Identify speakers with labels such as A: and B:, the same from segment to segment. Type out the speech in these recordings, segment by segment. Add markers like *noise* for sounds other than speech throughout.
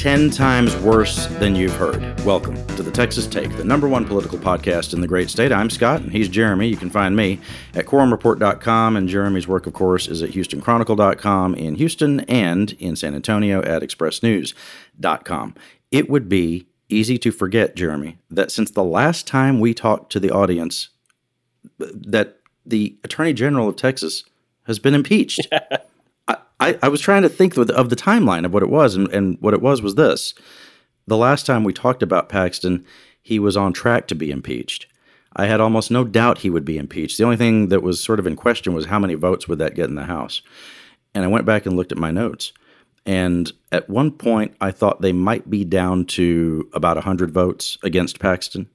A: 10 times worse than you've heard. Welcome to the Texas Take, the number one political podcast in the great state. I'm Scott, and he's Jeremy. You can find me at quorumreport.com, and Jeremy's work, of course, is at houstonchronicle.com in Houston and in San Antonio at expressnews.com. It would be easy to forget, Jeremy, that since the last time we talked to the audience, that the Attorney General of Texas has been impeached. *laughs* I, I was trying to think of the, of the timeline of what it was, and, and what it was was this. The last time we talked about Paxton, he was on track to be impeached. I had almost no doubt he would be impeached. The only thing that was sort of in question was how many votes would that get in the House. And I went back and looked at my notes. And at one point, I thought they might be down to about 100 votes against Paxton.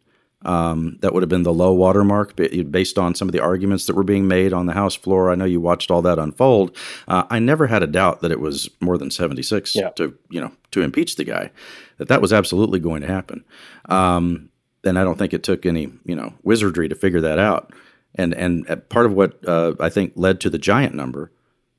A: Um, that would have been the low water mark based on some of the arguments that were being made on the House floor. I know you watched all that unfold. Uh, I never had a doubt that it was more than 76 yeah. to you know to impeach the guy. That that was absolutely going to happen. Um, and I don't think it took any you know wizardry to figure that out. And and part of what uh, I think led to the giant number,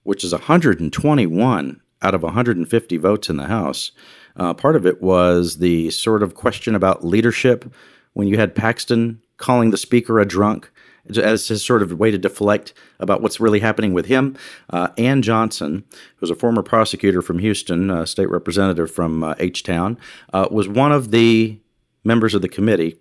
A: which is 121 out of 150 votes in the House. Uh, part of it was the sort of question about leadership when you had Paxton calling the speaker a drunk as his sort of way to deflect about what's really happening with him. Uh, Ann Johnson, who's a former prosecutor from Houston, uh, state representative from uh, H Town, uh, was one of the members of the committee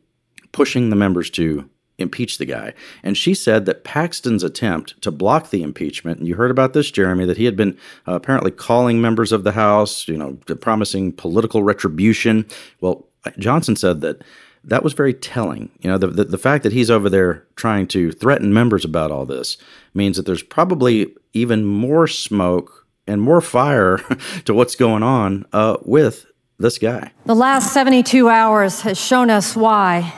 A: pushing the members to impeach the guy. And she said that Paxton's attempt to block the impeachment, and you heard about this, Jeremy, that he had been uh, apparently calling members of the House, you know, promising political retribution. Well, Johnson said that that was very telling. You know, the, the, the fact that he's over there trying to threaten members about all this means that there's probably even more smoke and more fire *laughs* to what's going on uh, with this guy.
B: The last 72 hours has shown us why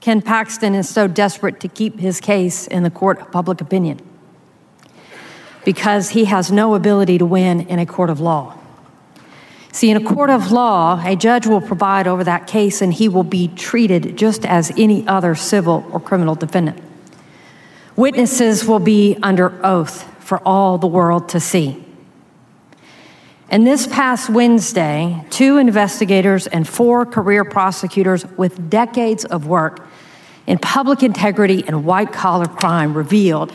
B: Ken Paxton is so desperate to keep his case in the court of public opinion. Because he has no ability to win in a court of law. See, in a court of law, a judge will provide over that case and he will be treated just as any other civil or criminal defendant. Witnesses will be under oath for all the world to see. And this past Wednesday, two investigators and four career prosecutors with decades of work in public integrity and white collar crime revealed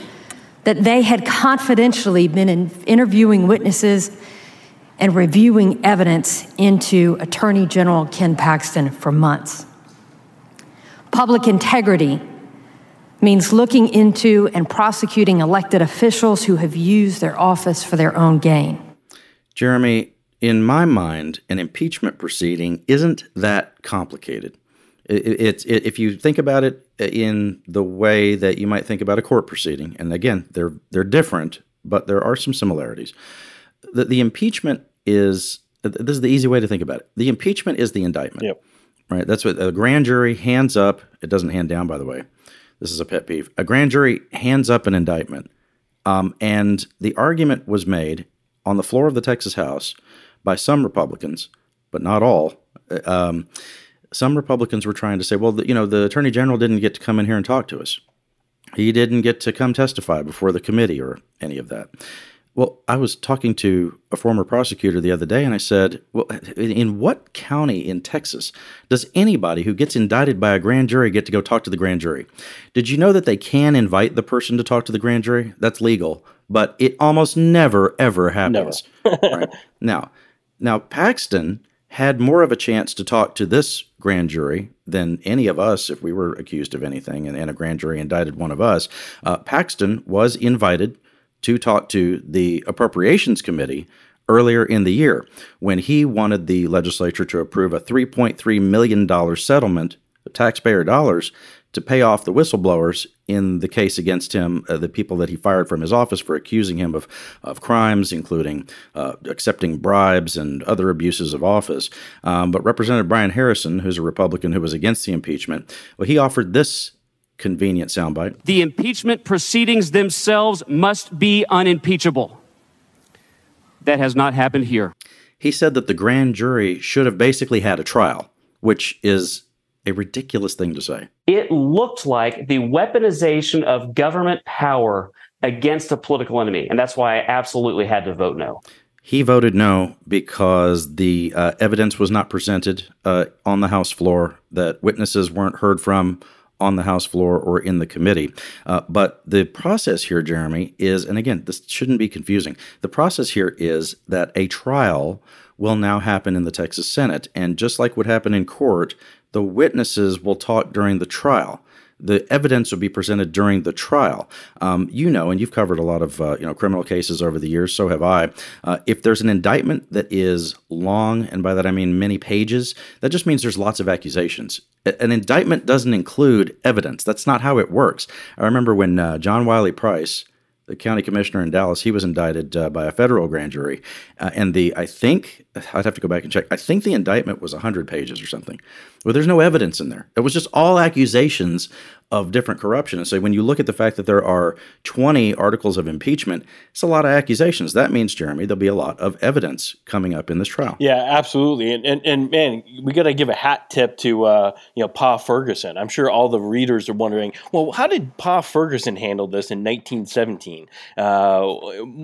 B: that they had confidentially been in interviewing witnesses and reviewing evidence into Attorney General Ken Paxton for months. Public integrity means looking into and prosecuting elected officials who have used their office for their own gain.
A: Jeremy, in my mind, an impeachment proceeding isn't that complicated. It's it, if you think about it uh, in the way that you might think about a court proceeding, and again, they're they're different, but there are some similarities. The, the impeachment is this is the easy way to think about it. The impeachment is the indictment.
C: Yep.
A: Right. That's what a grand jury hands up. It doesn't hand down, by the way. This is a pet peeve. A grand jury hands up an indictment, um, and the argument was made on the floor of the Texas House by some Republicans, but not all. Uh, um, some Republicans were trying to say, well, the, you know, the attorney general didn't get to come in here and talk to us. He didn't get to come testify before the committee or any of that. Well, I was talking to a former prosecutor the other day, and I said, Well, in what county in Texas does anybody who gets indicted by a grand jury get to go talk to the grand jury? Did you know that they can invite the person to talk to the grand jury? That's legal, but it almost never, ever happens.
C: Never. right? *laughs*
A: Now, now, Paxton had more of a chance to talk to this grand jury than any of us if we were accused of anything and, and a grand jury indicted one of us. Uh, Paxton was invited to talk to the Appropriations Committee earlier in the year when he wanted the legislature to approve a $3.3 million settlement of taxpayer dollars to pay off the whistleblowers in the case against him, uh, the people that he fired from his office for accusing him of, of crimes, including uh, accepting bribes and other abuses of office. Um, but Representative Brian Harrison, who's a Republican who was against the impeachment, well, he offered this convenient soundbite.
D: The impeachment proceedings themselves must be unimpeachable. That has not happened here.
A: He said that the grand jury should have basically had a trial, which is a ridiculous thing to say.
D: It looked like the weaponization of government power against a political enemy. And that's why I absolutely had to vote no.
A: He voted no because the uh, evidence was not presented uh, on the House floor, that witnesses weren't heard from on the House floor or in the committee. Uh, but the process here, Jeremy, is, and again, this shouldn't be confusing. The process here is that a trial will now happen in the Texas Senate. And just like what happened in court, the witnesses will talk during the trial the evidence will be presented during the trial. Um, you know, and you've covered a lot of uh, you know criminal cases over the years. So have I. Uh, if there's an indictment that is long, and by that I mean many pages, that just means there's lots of accusations. An indictment doesn't include evidence. That's not how it works. I remember when uh, John Wiley Price the county commissioner in Dallas, he was indicted uh, by a federal grand jury, uh, and the I think I'd have to go back and check. I think the indictment was hundred pages or something. Well, there's no evidence in there. It was just all accusations of different corruption. And so when you look at the fact that there are 20 articles of impeachment, it's a lot of accusations. That means, Jeremy, there'll be a lot of evidence coming up in this trial.
C: Yeah, absolutely. And and, and man, we got to give a hat tip to uh, you know Pa Ferguson. I'm sure all the readers are wondering, well, how did Pa Ferguson handle this in 1917? Uh,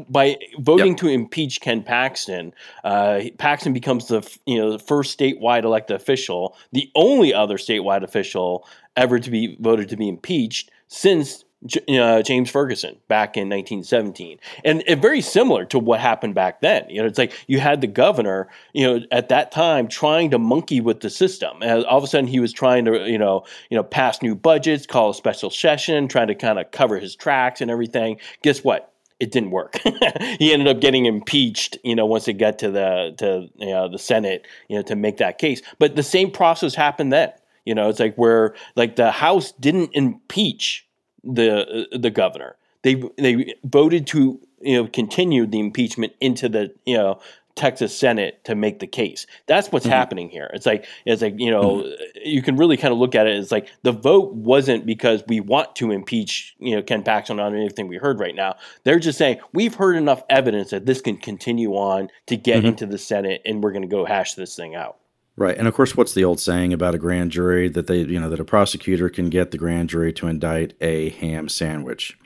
C: by voting yep. to impeach Ken Paxton, uh, Paxton becomes the you know the first statewide elected official, the only other statewide official ever to be voted to be impeached since uh, James Ferguson back in 1917, and, very similar to what happened back then. You know, it's like you had the governor, you know, at that time trying to monkey with the system, and all of a sudden he was trying to, you know, you know, pass new budgets, call a special session, trying to kind of cover his tracks and everything. Guess what? It didn't work. *laughs* he ended up getting impeached, you know, once it got to the to you know, the Senate, you know, to make that case. But the same process happened then you know, it's like where like the House didn't impeach the the governor. They they voted to you know continue the impeachment into the you know Texas Senate to make the case. That's what's mm-hmm. happening here. It's like it's like you know mm-hmm. you can really kind of look at it as like the vote wasn't because we want to impeach you know Ken Paxton on anything we heard right now. They're just saying we've heard enough evidence that this can continue on to get mm-hmm. into the Senate, and we're going to go hash this thing out.
A: Right. And of course, what's the old saying about a grand jury that they, you know, that a prosecutor can get the grand jury to indict a ham sandwich?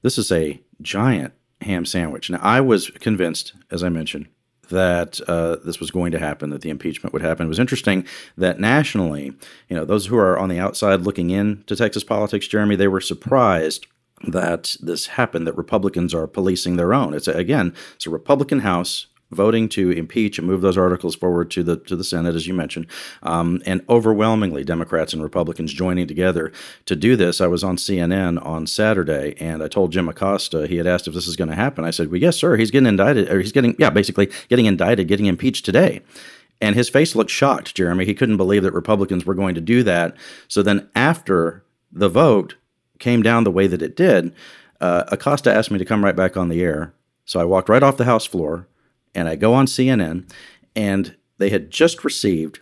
A: This is a giant ham sandwich. Now, I was convinced, as I mentioned, that uh, this was going to happen, that the impeachment would happen. It was interesting that nationally, you know, those who are on the outside looking in to Texas politics, Jeremy, they were surprised that this happened, that Republicans are policing their own. It's a, again, it's a Republican House voting to impeach and move those articles forward to the to the Senate, as you mentioned, um, and overwhelmingly Democrats and Republicans joining together to do this. I was on CNN on Saturday, and I told Jim Acosta he had asked if this is going to happen. I said, "Well, yes, sir. He's getting indicted, or he's getting yeah, basically getting indicted, getting impeached today." And his face looked shocked, Jeremy. He couldn't believe that Republicans were going to do that. So then, after the vote came down the way that it did, uh, Acosta asked me to come right back on the air. So I walked right off the House floor and I go on CNN, and they had just received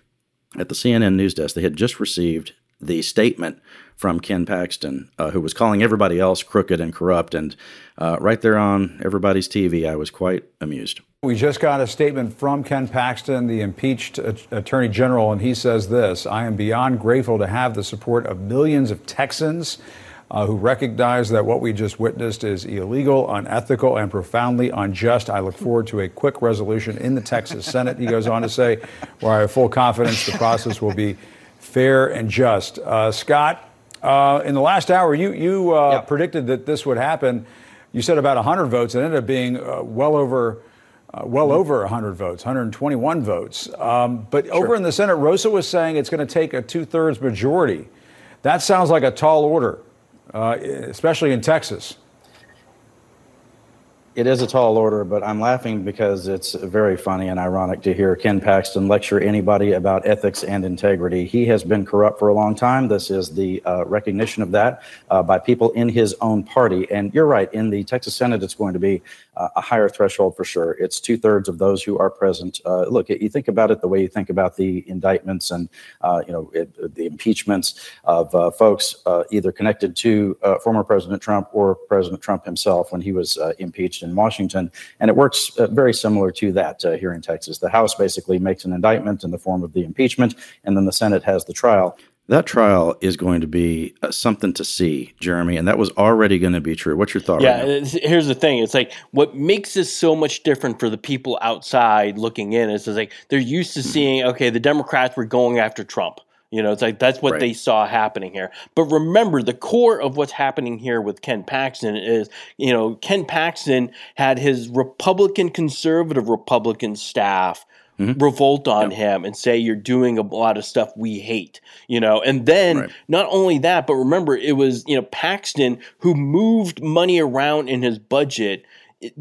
A: at the CNN news desk, they had just received the statement from Ken Paxton, uh, who was calling everybody else crooked and corrupt. And uh, right there on everybody's TV, I was quite amused.
E: We just got a statement from Ken Paxton, the impeached Attorney General, and he says this I am beyond grateful to have the support of millions of Texans uh, who recognize that what we just witnessed is illegal, unethical, and profoundly unjust. I look forward to a quick resolution in the Texas Senate, he goes on to say, where I have full confidence the process will be fair and just. Uh, Scott, uh, in the last hour, you, you uh, yep. predicted that this would happen. You said about 100 votes. It ended up being uh, well over. Uh, well mm-hmm. over 100 votes, 121 votes. Um, but sure. over in the Senate, Rosa was saying it's going to take a two thirds majority. That sounds like a tall order uh, especially in Texas.
A: It is a tall order, but I'm laughing because it's very funny and ironic to hear Ken Paxton lecture anybody about ethics and integrity. He has been corrupt for a long time. This is the uh, recognition of that uh, by people in his own party. And you're right, in the Texas Senate, it's going to be uh, a higher threshold for sure. It's two thirds of those who are present. Uh, look, you think about it the way you think about the indictments and uh, you know it, the impeachments of uh, folks either connected to former President Trump or President Trump himself when he was impeached in Washington. And it works uh, very similar to that uh, here in Texas. The House basically makes an indictment in the form of the impeachment, and then the Senate has the trial. That trial is going to be uh, something to see, Jeremy, and that was already going to be true. What's your thought?
C: Yeah,
A: right
C: it's- here's the thing. It's like what makes this so much different for the people outside looking in is, it's like they're used to
A: Mm-hmm.
C: seeing, okay, the Democrats were going after Trump. You know, it's like that's what
A: Right.
C: they saw happening here. But remember, the core of what's happening here with Ken Paxton is, you know, Ken Paxton had his Republican, conservative Republican staff
A: Mm-hmm.
C: revolt on him and say you're doing a lot of stuff we hate you know and then
A: Right.
C: not only that but remember it was you know paxton who moved money around in his budget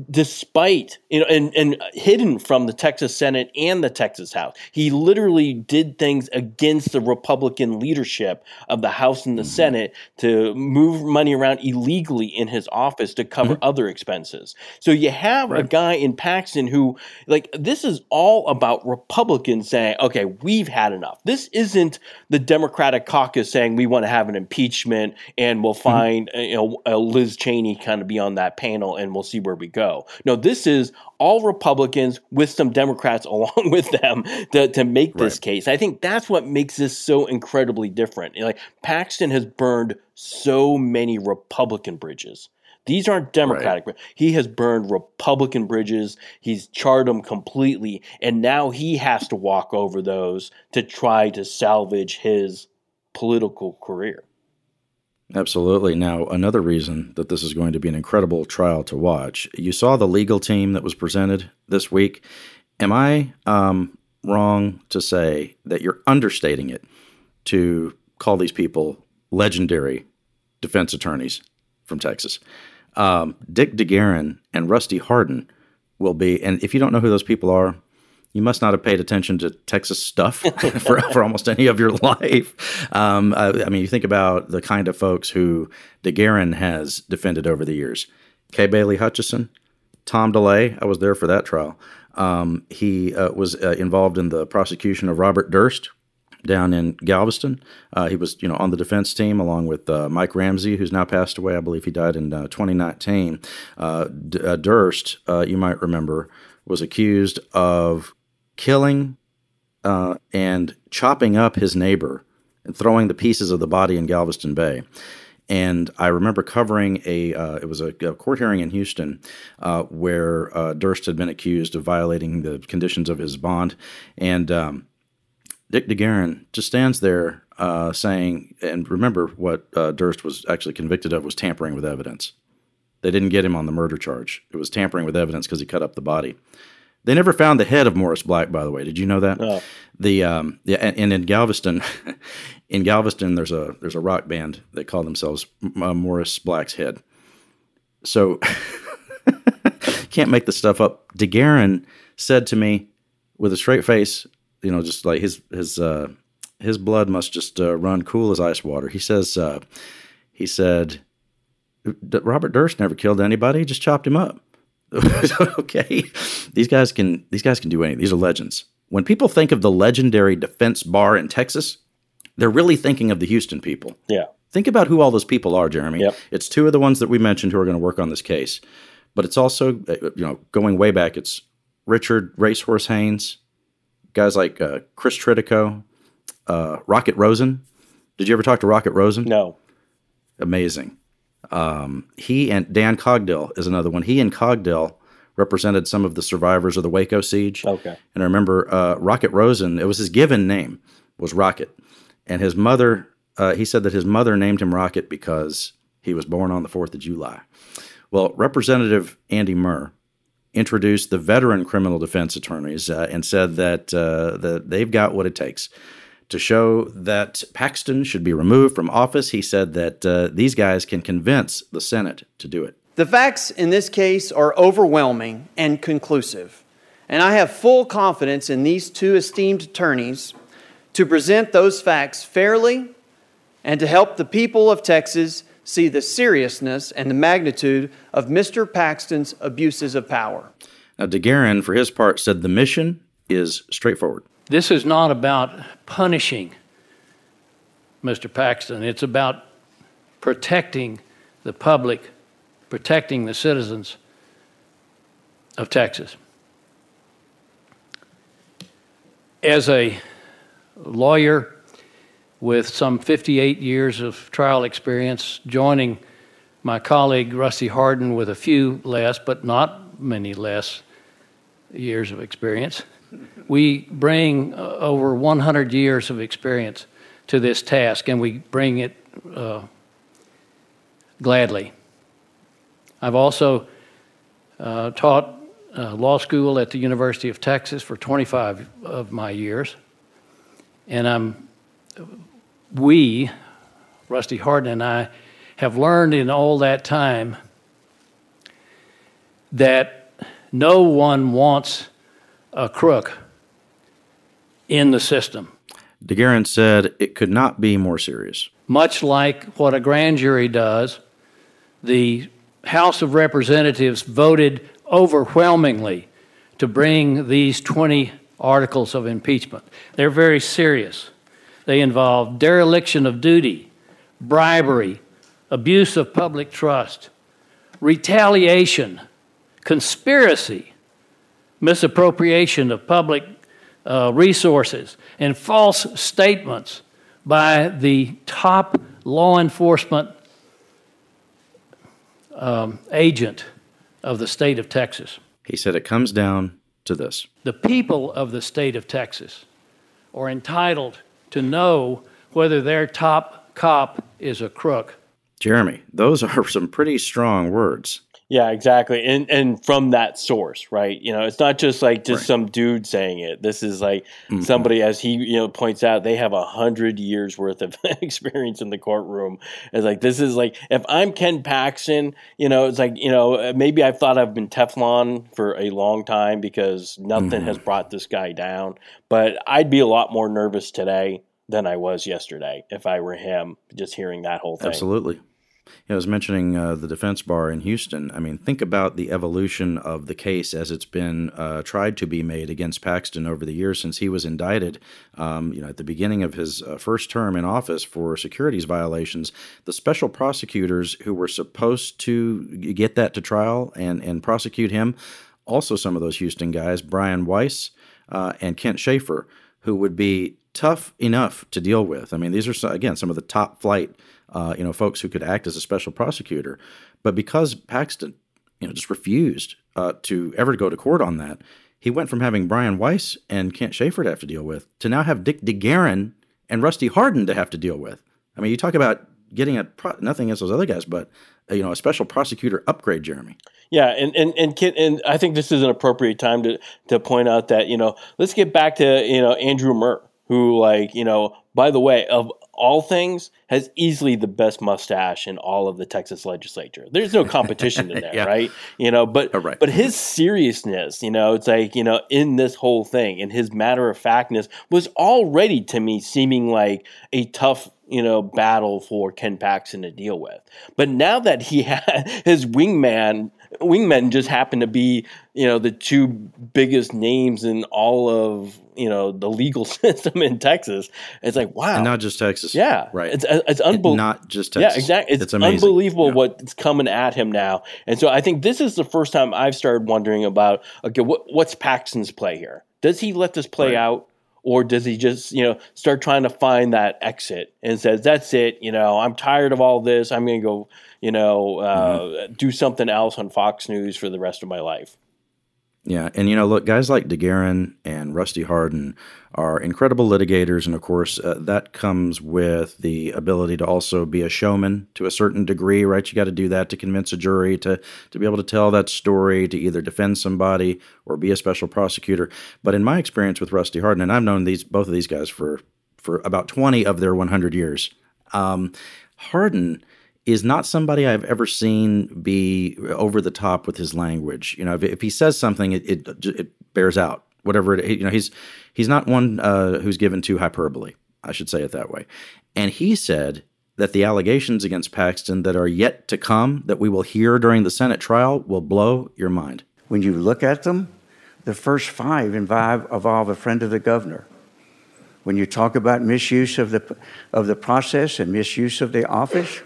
C: despite you know and, and hidden from the texas senate and the texas house. He literally did things against the republican leadership of the house and the mm-hmm. senate to move money around illegally in his office to cover mm-hmm. other expenses. So you have a guy in paxton who like this is all about republicans saying okay we've had enough. This isn't the democratic caucus saying we want to have an impeachment and we'll mm-hmm. find uh, you know liz cheney kind of be on that panel and we'll see where we go no this is all republicans with some democrats *laughs* along with them to, to make this case i think that's what makes this so incredibly different like paxton has burned so many republican bridges these aren't Democratic. bri- He has burned Republican bridges. He's charred them completely, and now he has to walk over those to try to salvage his political career.
A: Absolutely. Now, another reason that this is going to be an incredible trial to watch, you saw the legal team that was presented this week. Am I um, wrong to say that you're understating it to call these people legendary defense attorneys from Texas? Um, Dick DeGuerin and Rusty Hardin will be, and if you don't know who those people are, you must not have paid attention to Texas stuff *laughs* for, for almost any of your *laughs* life. Um, I, I mean, you think about the kind of folks who DeGuerin has defended over the years. Kay Bailey Hutchison, Tom DeLay, I was there for that trial. Um, he uh, was uh, involved in the prosecution of Robert Durst down in Galveston. Uh, he was, you know, on the defense team along with uh, Mike Ramsey, who's now passed away. I believe he died in uh, 2019. Uh, D- Durst, you might remember, was accused of killing uh, and chopping up his neighbor and throwing the pieces of the body in Galveston Bay. And I remember covering a uh, it was a, a court hearing in Houston uh, where uh, Durst had been accused of violating the conditions of his bond, and um, Dick DeGuerin just stands there uh, saying, and remember what uh, Durst was actually convicted of was tampering with evidence. They didn't get him on the murder charge. It was tampering with evidence because he cut up the body. They never found the head of Morris Black, by the way. Did you know that?
C: No.
A: The um, yeah, and, and in Galveston, *laughs* in Galveston, there's a there's a rock band that call themselves uh, Morris Black's Head. So *laughs* can't make the stuff up. DeGuerin said to me with a straight face, you know, just like his his uh, his blood must just uh, run cool as ice water. He says, uh, he said, "D- Robert Durst never killed anybody; just chopped him up. *laughs* okay, these guys can these guys can do anything. These are legends. When people think of the legendary defense bar in Texas, they're really thinking of the Houston people.
C: Yeah.
A: Think about who all those people are, Jeremy.
C: Yep.
A: It's two of the ones that we mentioned who are going to work on this case, but it's also uh, you know going way back. It's Richard Racehorse Haynes, guys like uh, Chris Tritico, uh, Rocket Rosen. Did you ever talk to Rocket Rosen?
C: No.
A: Amazing. Um, he and Dan Cogdell is another one. He and Cogdell represented some of the survivors of the Waco siege.
C: Okay.
A: And I remember uh, Rocket Rosen, it was his given name, was Rocket. And his mother, uh, he said that his mother named him Rocket because he was born on the 4th of July. Well, Representative Andy Murr introduced the veteran criminal defense attorneys uh, and said that, uh, that they've got what it takes to show that Paxton should be removed from office. He said that uh, these guys can convince the Senate to do it.
F: The facts in this case are overwhelming and conclusive, and I have full confidence in these two esteemed attorneys to present those facts fairly and to help the people of Texas see the seriousness and the magnitude of Mr. Paxton's abuses of power.
A: Now, DeGuerin, for his part, said the mission is straightforward.
G: This is not about punishing Mr. Paxton. It's about protecting the public, protecting the citizens of Texas. As a lawyer with some 58 years of trial experience, joining my colleague Rusty Hardin with a few less, but not many less years of experience. We bring uh, over 100 years of experience to this task, and we bring it uh, gladly. I've also uh, taught uh, law school at the University of Texas for 25 of my years, and I'm we, Rusty Hardin and I, have learned in all that time that no one wants a crook in the system.
A: DeGuerin said it could not be more serious.
G: Much like what a grand jury does, the House of Representatives voted overwhelmingly to bring these 20 articles of impeachment. They're very serious. They involve dereliction of duty, bribery, abuse of public trust, retaliation, conspiracy, misappropriation of public uh, resources, and false statements by the top law enforcement um, agent of the state of Texas.
A: He said it comes down to this
G: The people of the state of Texas are entitled to know whether their top cop is a crook.
A: Jeremy, those *laughs* are some pretty strong words.
C: Yeah, exactly. And and from that source, right? You know, it's not just like just
A: Right.
C: some dude saying it. This is like
A: Mm-hmm.
C: somebody, as he you know points out, they have a hundred years worth of *laughs* experience in the courtroom. It's like this is like if I'm Ken Paxton, you know, it's like you know maybe I've thought I've been Teflon for a long time because nothing
A: Mm-hmm.
C: has brought this guy down. But I'd be a lot more nervous today than I was yesterday if I were him. Just hearing that whole thing.
A: Absolutely. Know, I was mentioning uh, the defense bar in Houston. I mean, think about the evolution of the case as it's been uh, tried to be made against Paxton over the years since he was indicted. Um, you know, at the beginning of his uh, first term in office for securities violations, the special prosecutors who were supposed to get that to trial and and prosecute him, also some of those Houston guys, Brian Wice uh, and Kent Schaffer, who would be tough enough to deal with. I mean, these are again some of the top flight, uh, you know, folks who could act as a special prosecutor. But because Paxton, you know, just refused uh, to ever go to court on that, he went from having Brian Wice and Kent Schaffer to have to deal with to now have Dick DeGuerin and Rusty Hardin to have to deal with. I mean, you talk about getting a pro- nothing against those other guys, but uh, you know, a special prosecutor upgrade, Jeremy.
C: Yeah, and and and Kit, and I think this is an appropriate time to to point out that you know let's get back to you know Andrew Murr, who like you know by the way of all things has easily the best mustache in all of the Texas legislature. There's no competition in *laughs* there,
A: Yeah.
C: right? You know, but
A: Oh, right.
C: but his seriousness, you know, it's like you know in this whole thing and his matter of factness was already to me seeming like a tough you know battle for Ken Paxton to deal with. But now that he *laughs* had his wingman wingmen just happen to be you know the two biggest names in all of you know the legal *laughs* system in Texas. It's like wow,
A: And not just Texas.
C: yeah,
A: Right.
C: It's uh, it's unbelievable.
A: Not just Texas.
C: Yeah, exactly. It's,
A: It's
C: unbelievable
A: Yeah.
C: what's coming at him now. And so I think this is the first time I've started wondering about okay, what, what's Paxton's play here? Does he let this play
A: Right.
C: out? Or does he just, you know, start trying to find that exit and says, "That's it, you know, I'm tired of all this. I'm going to go, you know, uh,
A: Mm-hmm.
C: do something else on Fox News for the rest of my life."
A: Yeah, and you know, look, guys like DeGuerin and Rusty Hardin are incredible litigators, and of course, uh, that comes with the ability to also be a showman to a certain degree, right? You got to do that to convince a jury to to be able to tell that story, to either defend somebody or be a special prosecutor. But in my experience with Rusty Hardin, and I've known these both of these guys for for about twenty of their one hundred years, um, Hardin is not somebody I've ever seen be over the top with his language. You know, if, if he says something, it, it it bears out. Whatever it, you know, he's he's not one uh, who's given to hyperbole. I should say it that way. And he said that the allegations against Paxton that are yet to come, that we will hear during the Senate trial, will blow your mind.
H: When you look at them, the first five involve, involve a friend of the governor. When you talk about misuse of the, of the process and misuse of the office,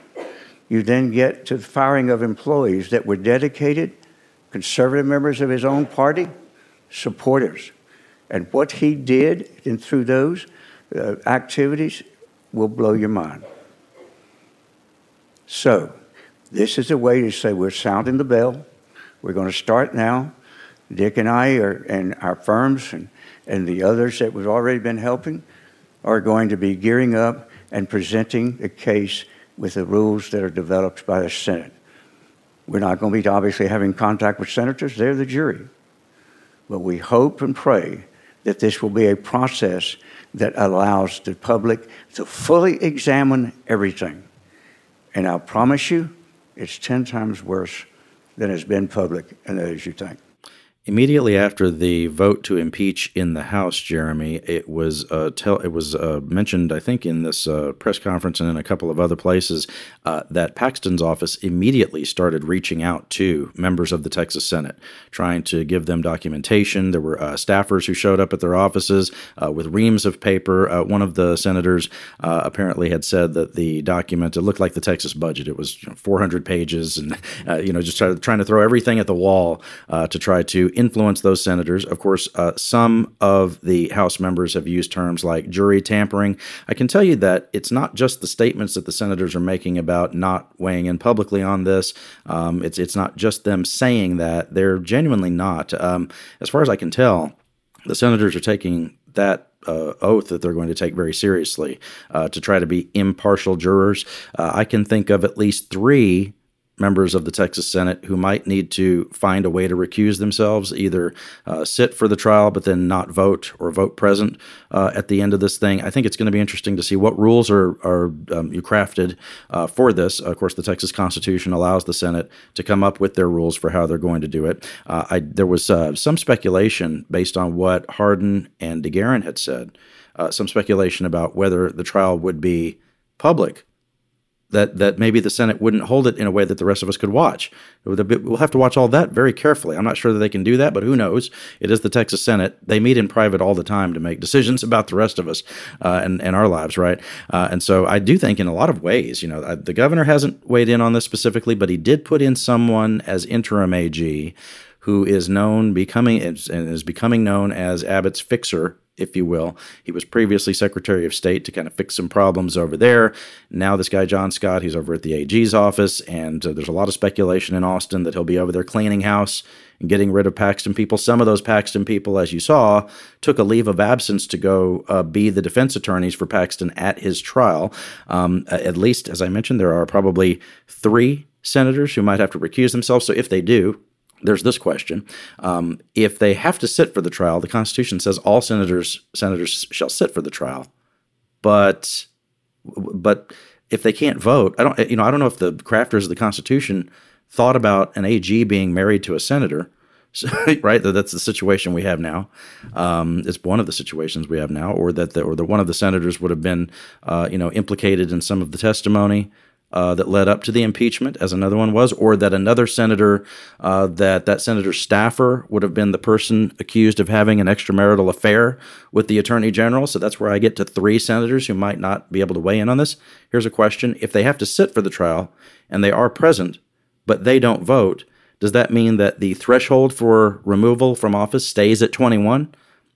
H: you then get to the firing of employees that were dedicated, conservative members of his own party, supporters. And what he did and through those uh, activities will blow your mind. So, this is a way to say we're sounding the bell. We're going to start now. Dick and I are, and our firms and, and the others that we've already been helping are going to be gearing up and presenting the case with the rules that are developed by the Senate. We're not going to be obviously having contact with senators, they're the jury. But we hope and pray that this will be a process that allows the public to fully examine everything. And I'll promise you, it's 10 times worse than it's been public, and is you think.
A: Immediately after the vote to impeach in the House, Jeremy, it was uh, it was uh, mentioned, I think, in this uh, press conference and in a couple of other places, uh, that Paxton's office immediately started reaching out to members of the Texas Senate, trying to give them documentation. There were uh, staffers who showed up at their offices uh, with reams of paper. one of the senators apparently had said that the document it looked like the Texas budget. It was you know, 400 pages, and you know, just trying to throw everything at the wall to try to influence those senators. Of course, uh, some of the House members have used terms like jury tampering. I can tell you that it's not just the statements that the senators are making about not weighing in publicly on this. Um, it's it's not just them saying that; they're genuinely not. Um, as far as I can tell, the senators are taking that uh, oath that they're going to take very seriously uh, to try to be impartial jurors. Uh, I can think of at least three members of the Texas Senate who might need to find a way to recuse themselves, either uh, sit for the trial but then not vote or vote present uh, at the end of this thing. I think it's going to be interesting to see what rules are are um, you crafted uh, for this. Of course, the Texas Constitution allows the Senate to come up with their rules for how they're going to do it. Uh, I, there was uh, some speculation based on what Hardin and DeGuerin had said, uh, some speculation about whether the trial would be public that that maybe the Senate wouldn't hold it in a way that the rest of us could watch. We'll have to watch all that very carefully. I'm not sure that they can do that, but who knows? It is the Texas Senate. They meet in private all the time to make decisions about the rest of us uh, and and our lives, right? Uh, and so I do think, in a lot of ways, you know, the governor hasn't weighed in on this specifically, but he did put in someone as interim AG who is known becoming and is becoming known as Abbott's fixer if you will. He was previously Secretary of State to kind of fix some problems over there. Now, this guy, John Scott, he's over at the AG's office, and uh, there's a lot of speculation in Austin that he'll be over there cleaning house and getting rid of Paxton people. Some of those Paxton people, as you saw, took a leave of absence to go uh, be the defense attorneys for Paxton at his trial. Um, at least, as I mentioned, there are probably three senators who might have to recuse themselves. So if they do, there's this question: um, If they have to sit for the trial, the Constitution says all senators senators shall sit for the trial, but but if they can't vote, I don't you know I don't know if the crafters of the Constitution thought about an AG being married to a senator. *laughs* right, that's the situation we have now. Um, it's one of the situations we have now, or that the, or the one of the senators would have been, uh, you know, implicated in some of the testimony uh, that led up to the impeachment, as another one was, or that another senator, uh, that that senator's staffer would have been the person accused of having an extramarital affair with the attorney general. So that's where I get to three senators who might not be able to weigh in on this. Here's a question: If they have to sit for the trial and they are present, but they don't vote, does that mean that the threshold for removal from office stays at 21,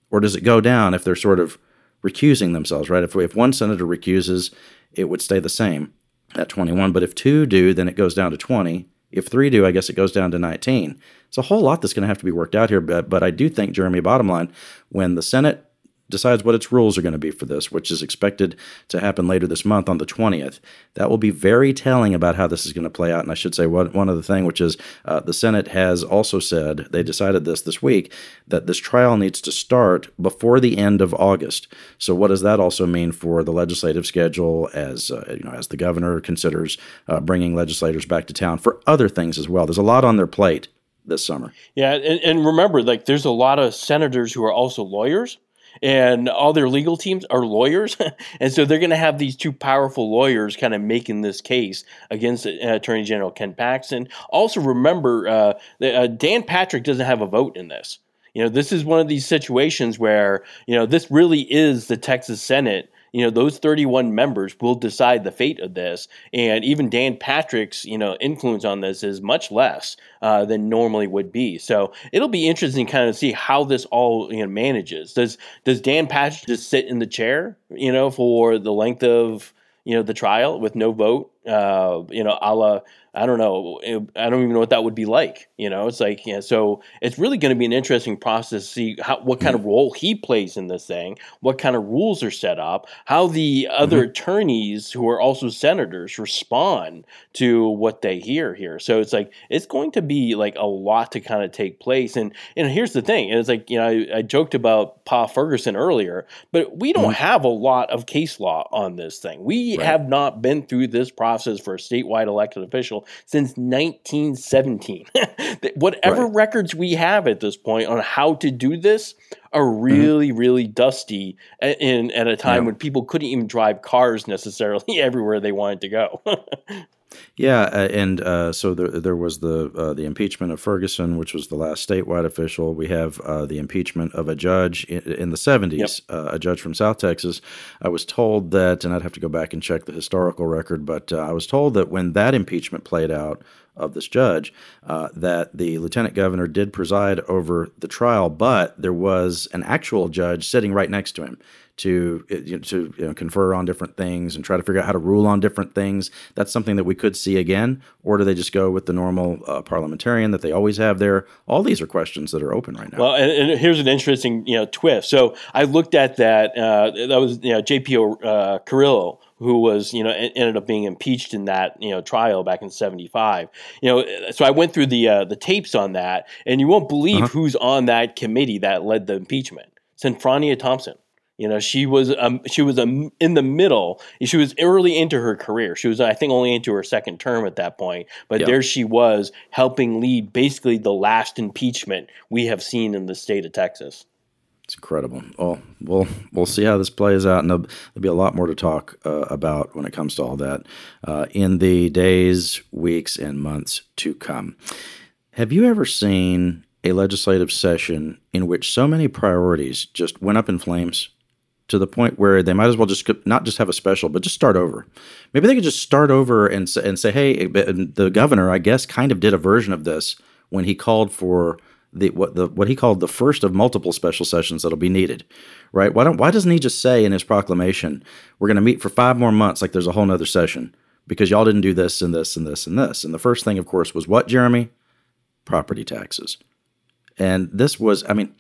A: or does it go down if they're sort of recusing themselves? Right? If if one senator recuses, it would stay the same at 21. But if two do, then it goes down to 20. If three do, I guess it goes down to 19. It's a whole lot that's going to have to be worked out here. But, but I do think, Jeremy, bottom line, when the Senate decides what its rules are going to be for this, which is expected to happen later this month on the 20th. That will be very telling about how this is going to play out. And I should say one, one other thing, which is uh, the Senate has also said, they decided this this week, that this trial needs to start before the end of August. So what does that also mean for the legislative schedule as, uh, you know, as the governor considers uh, bringing legislators back to town for other things as well? There's a lot on their plate this summer.
C: Yeah, and, and remember, like, there's a lot of senators who are also lawyers and all their legal teams are lawyers, *laughs* and so they're going to have these two powerful lawyers kind of making this case against uh, Attorney General Ken Paxton. Also, remember uh, that, uh, Dan Patrick doesn't have a vote in this. You know, this is one of these situations where you know this really is the Texas Senate you know, those 31 members will decide the fate of this. And even Dan Patrick's, you know, influence on this is much less uh, than normally would be. So it'll be interesting kind of see how this all you know manages. Does does Dan Patrick just sit in the chair, you know, for the length of you know the trial with no vote? Uh, you know, a la I don't know. I don't even know what that would be like. You know, it's like, yeah, so it's really going to be an interesting process to see how, what kind of role he plays in this thing, what kind of rules are set up, how the other mm-hmm. attorneys who are also senators respond to what they hear here. So it's like, it's going to be like a lot to kind of take place. And, and here's the thing and it's like, you know, I, I joked about Pa Ferguson earlier, but we don't mm-hmm. have a lot of case law on this thing. We right. have not been through this process for a statewide elected official since 1917. *laughs* Whatever right. records we have at this point on how to do this are really, mm-hmm. really dusty in at a time yeah. when people couldn't even drive cars necessarily *laughs* everywhere they wanted to go. *laughs*
A: Yeah, uh, and uh, so there, there was the uh, the impeachment of Ferguson, which was the last statewide official. We have uh, the impeachment of a judge in, in the seventies, yep. Uh, a judge from South Texas. I was told that, and I'd have to go back and check the historical record, but uh, I was told that when that impeachment played out of this judge, that the lieutenant governor did preside over the trial, but there was an actual judge sitting right next to him to uh, to you know, confer on different things and try to figure out how to rule on different things. That's something that we could see again, or do they just go with the normal uh, parliamentarian that they always have there? All these are questions that are open right now.
C: Well, and, and here's an interesting you know twist. So I looked at that. Uh, that was you know JP uh, Carrillo who was you know ended up being impeached in that you know trial back in 75 you know so i went through the uh, the tapes on that and you won't believe uh-huh. who's on that committee that led the impeachment Senfronia Thompson you know, she was um, she was um, in the middle. She was early into her career. She was, I think, only into her second term at that point. But there she was, helping lead basically the last impeachment we have seen in the state of Texas.
A: It's incredible. Well, we'll we'll see how this plays out, and there'll, there'll be a lot more to talk uh, about when it comes to all that uh, in the days, weeks, and months to come. Have you ever seen a legislative session in which so many priorities just went up in flames? To the point where they might as well just not just have a special, but just start over. Maybe they could just start over and and say, hey, the governor, I guess, kind of did a version of this when he called for the what the what he called the first of multiple special sessions that'll be needed, right? Why don't why doesn't he just say in his proclamation, we're going to meet for five more months, like there's a whole nother session because y'all didn't do this and this and this and this. And the first thing, of course, was what, Jeremy? Property taxes. And this was, I mean,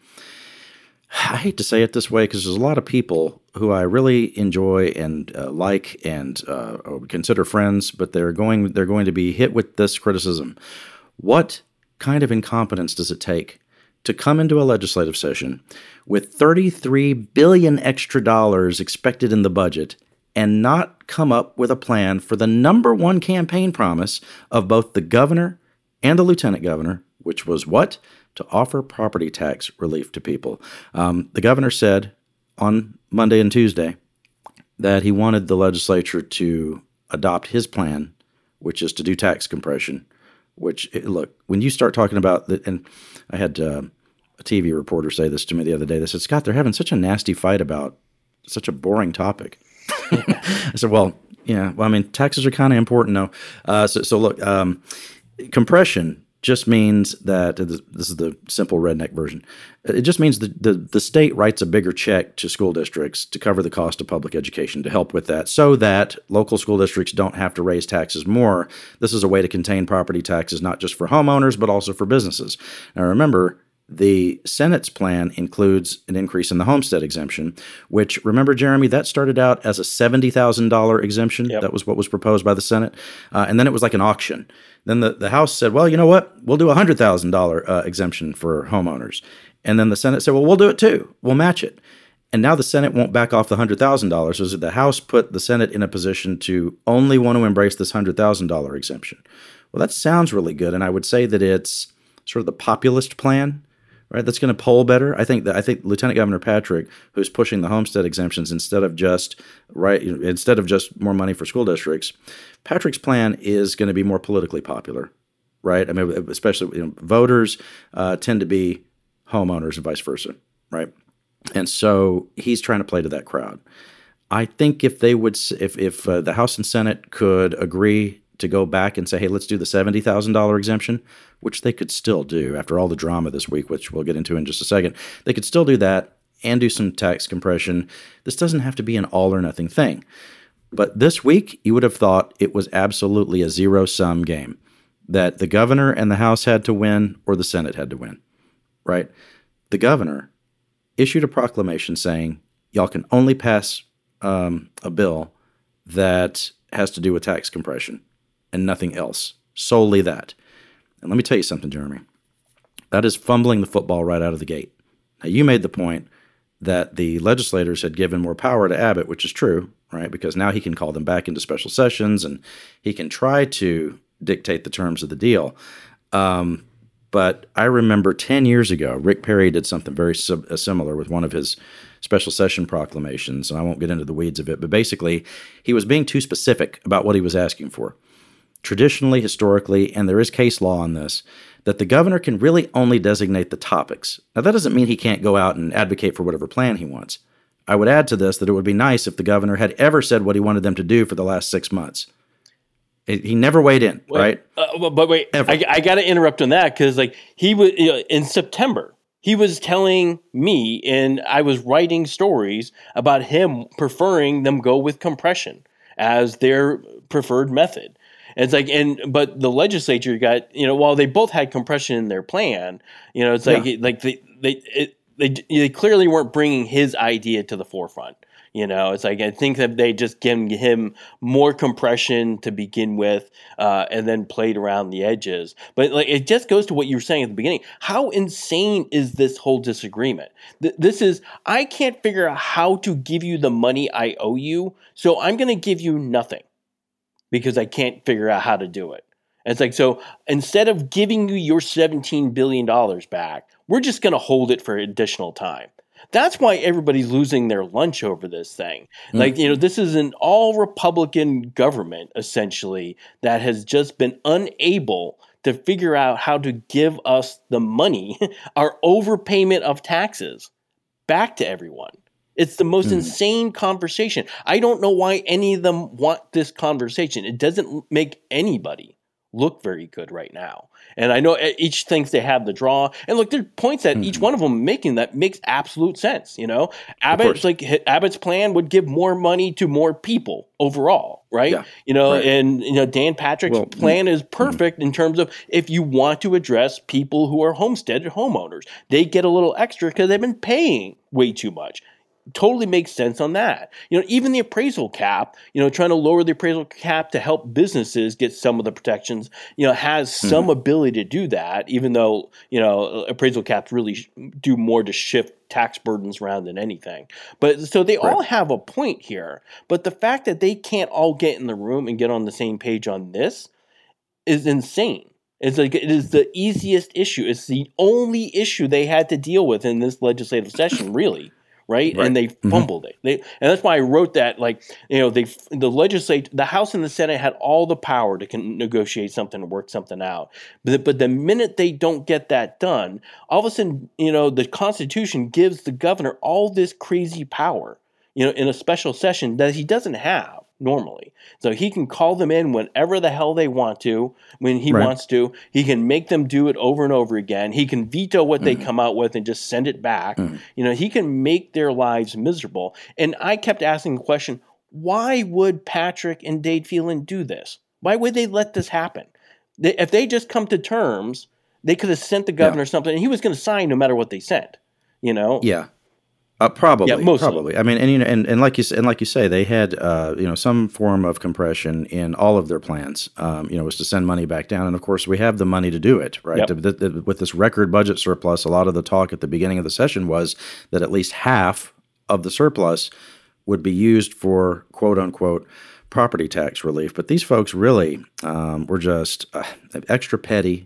A: I hate to say it this way because there's a lot of people who I really enjoy and uh, like and uh, consider friends, but they're going they're going to be hit with this criticism. What kind of incompetence does it take to come into a legislative session with 33 billion extra dollars expected in the budget and not come up with a plan for the number one campaign promise of both the governor and the lieutenant governor, which was what? To offer property tax relief to people. Um, the governor said on Monday and Tuesday that he wanted the legislature to adopt his plan, which is to do tax compression. Which, eh, look, when you start talking about that, and I had uh, a TV reporter say this to me the other day. They said, Scott, they're having such a nasty fight about such a boring topic. *laughs* I said, well, yeah, well, I mean, taxes are kind of important, though. Uh, so, so, look, um, compression just means that this is the simple redneck version. It just means the, the, the state writes a bigger check to school districts to cover the cost of public education to help with that so that local school districts don't have to raise taxes more. This is a way to contain property taxes, not just for homeowners, but also for businesses. Now, remember, the Senate's plan includes an increase in the homestead exemption, which, remember, Jeremy, that started out as a $70,000 exemption. Yep. That was what was proposed by the Senate. Uh, and then it was like an auction. Then the, the House said, well, you know what? We'll do a $100,000 uh, exemption for homeowners. And then the Senate said, well, we'll do it too. We'll match it. And now the Senate won't back off the $100,000. So the House put the Senate in a position to only want to embrace this $100,000 exemption. Well, that sounds really good. And I would say that it's sort of the populist plan right? That's going to poll better. I think that I think Lieutenant Governor Patrick, who's pushing the homestead exemptions instead of just right instead of just more money for school districts, Patrick's plan is going to be more politically popular, right? I mean, especially you know, voters uh, tend to be homeowners and vice versa, right? And so he's trying to play to that crowd. I think if they would, if if uh, the House and Senate could agree to go back and say, hey, let's do the seventy thousand dollar exemption, which they could still do after all the drama this week, which we'll get into in just a second. They could still do that and do some tax compression. This doesn't have to be an all or nothing thing. But this week, you would have thought it was absolutely a zero sum game that the governor and the House had to win or the Senate had to win, right? The governor issued a proclamation saying, y'all can only pass um, a bill that has to do with tax compression and nothing else, solely that. And let me tell you something, Jeremy. That is fumbling the football right out of the gate. Now, you made the point that the legislators had given more power to Abbott, which is true, right? Because now he can call them back into special sessions and he can try to dictate the terms of the deal. Um, but I remember 10 years ago, Rick Perry did something very uh, similar with one of his special session proclamations. And I won't get into the weeds of it, but basically, he was being too specific about what he was asking for. Traditionally, historically, and there is case law on this, that the governor can really only designate the topics. Now, that doesn't mean he can't go out and advocate for whatever plan he wants. I would add to this that it would be nice if the governor had ever said what he wanted them to do for the last six months. He never weighed in,
C: wait,
A: right?
C: Uh, but wait, Ever. I, I got to interrupt on that because, like, he was you know, in September. He was telling me, and I was writing stories about him preferring them go with compression as their preferred method. It's like, and but the legislature got you know while they both had compression in their plan, you know, it's like yeah. like they they it, they they clearly weren't bringing his idea to the forefront. You know, it's like I think that they just given him more compression to begin with, uh, and then played around the edges. But like it just goes to what you were saying at the beginning. How insane is this whole disagreement? Th- this is I can't figure out how to give you the money I owe you, so I'm going to give you nothing because I can't figure out how to do it. And it's like so instead of giving you your 17 billion dollars back, we're just going to hold it for additional time. That's why everybody's losing their lunch over this thing. Mm-hmm. Like, you know, this is an all Republican government essentially that has just been unable to figure out how to give us the money, *laughs* our overpayment of taxes, back to everyone. It's the most mm. insane conversation. I don't know why any of them want this conversation. It doesn't make anybody look very good right now. And I know each thinks they have the draw. And look, there's points that mm-hmm. each one of them making that makes absolute sense. You know, Abbott's like Abbott's plan would give more money to more people overall, right? Yeah, you know, right. and you know Dan Patrick's well, plan is perfect mm-hmm. in terms of if you want to address people who are homesteaded homeowners, they get a little extra because they've been paying way too much totally makes sense on that. You know, even the appraisal cap, you know, trying to lower the appraisal cap to help businesses get some of the protections, you know, has some mm-hmm. ability to do that, even though, you know, appraisal caps really do more to shift tax burdens around than anything. But so they right. all have a point here. But the fact that they can't all get in the room and get on the same page on this is insane. It's like it is the easiest issue. It's the only issue they had to deal with in this legislative session, really right? right. And they mm-hmm. fumbled mm-hmm. it. They, and that's why I wrote that. Like, you know, they the legislate the House and the Senate had all the power to con- negotiate something and work something out. But but the minute they don't get that done, all of a sudden, you know, the Constitution gives the governor all this crazy power, you know, in a special session that he doesn't have normally. So he can call them in whenever the hell they want to, when he right. wants to. He can make them do it over and over again. He can veto what mm-hmm. they come out with and just send it back. Mm-hmm. You know, he can make their lives miserable. And I kept asking the question, why would Patrick and Dade Phelan do this? Why would they let this happen? They, if they just come to terms, they could have sent the governor yeah. something and he was going to sign no matter what they sent. You know?
A: Yeah. Uh, probably, yeah, mostly. probably. I mean, and you know, and, and like you and like you say, they had uh, you know some form of compression in all of their plans. Um, you know, was to send money back down, and of course, we have the money to do it, right? Yep. The, the, with this record budget surplus, a lot of the talk at the beginning of the session was that at least half of the surplus would be used for quote unquote property tax relief. But these folks really um, were just uh, extra petty,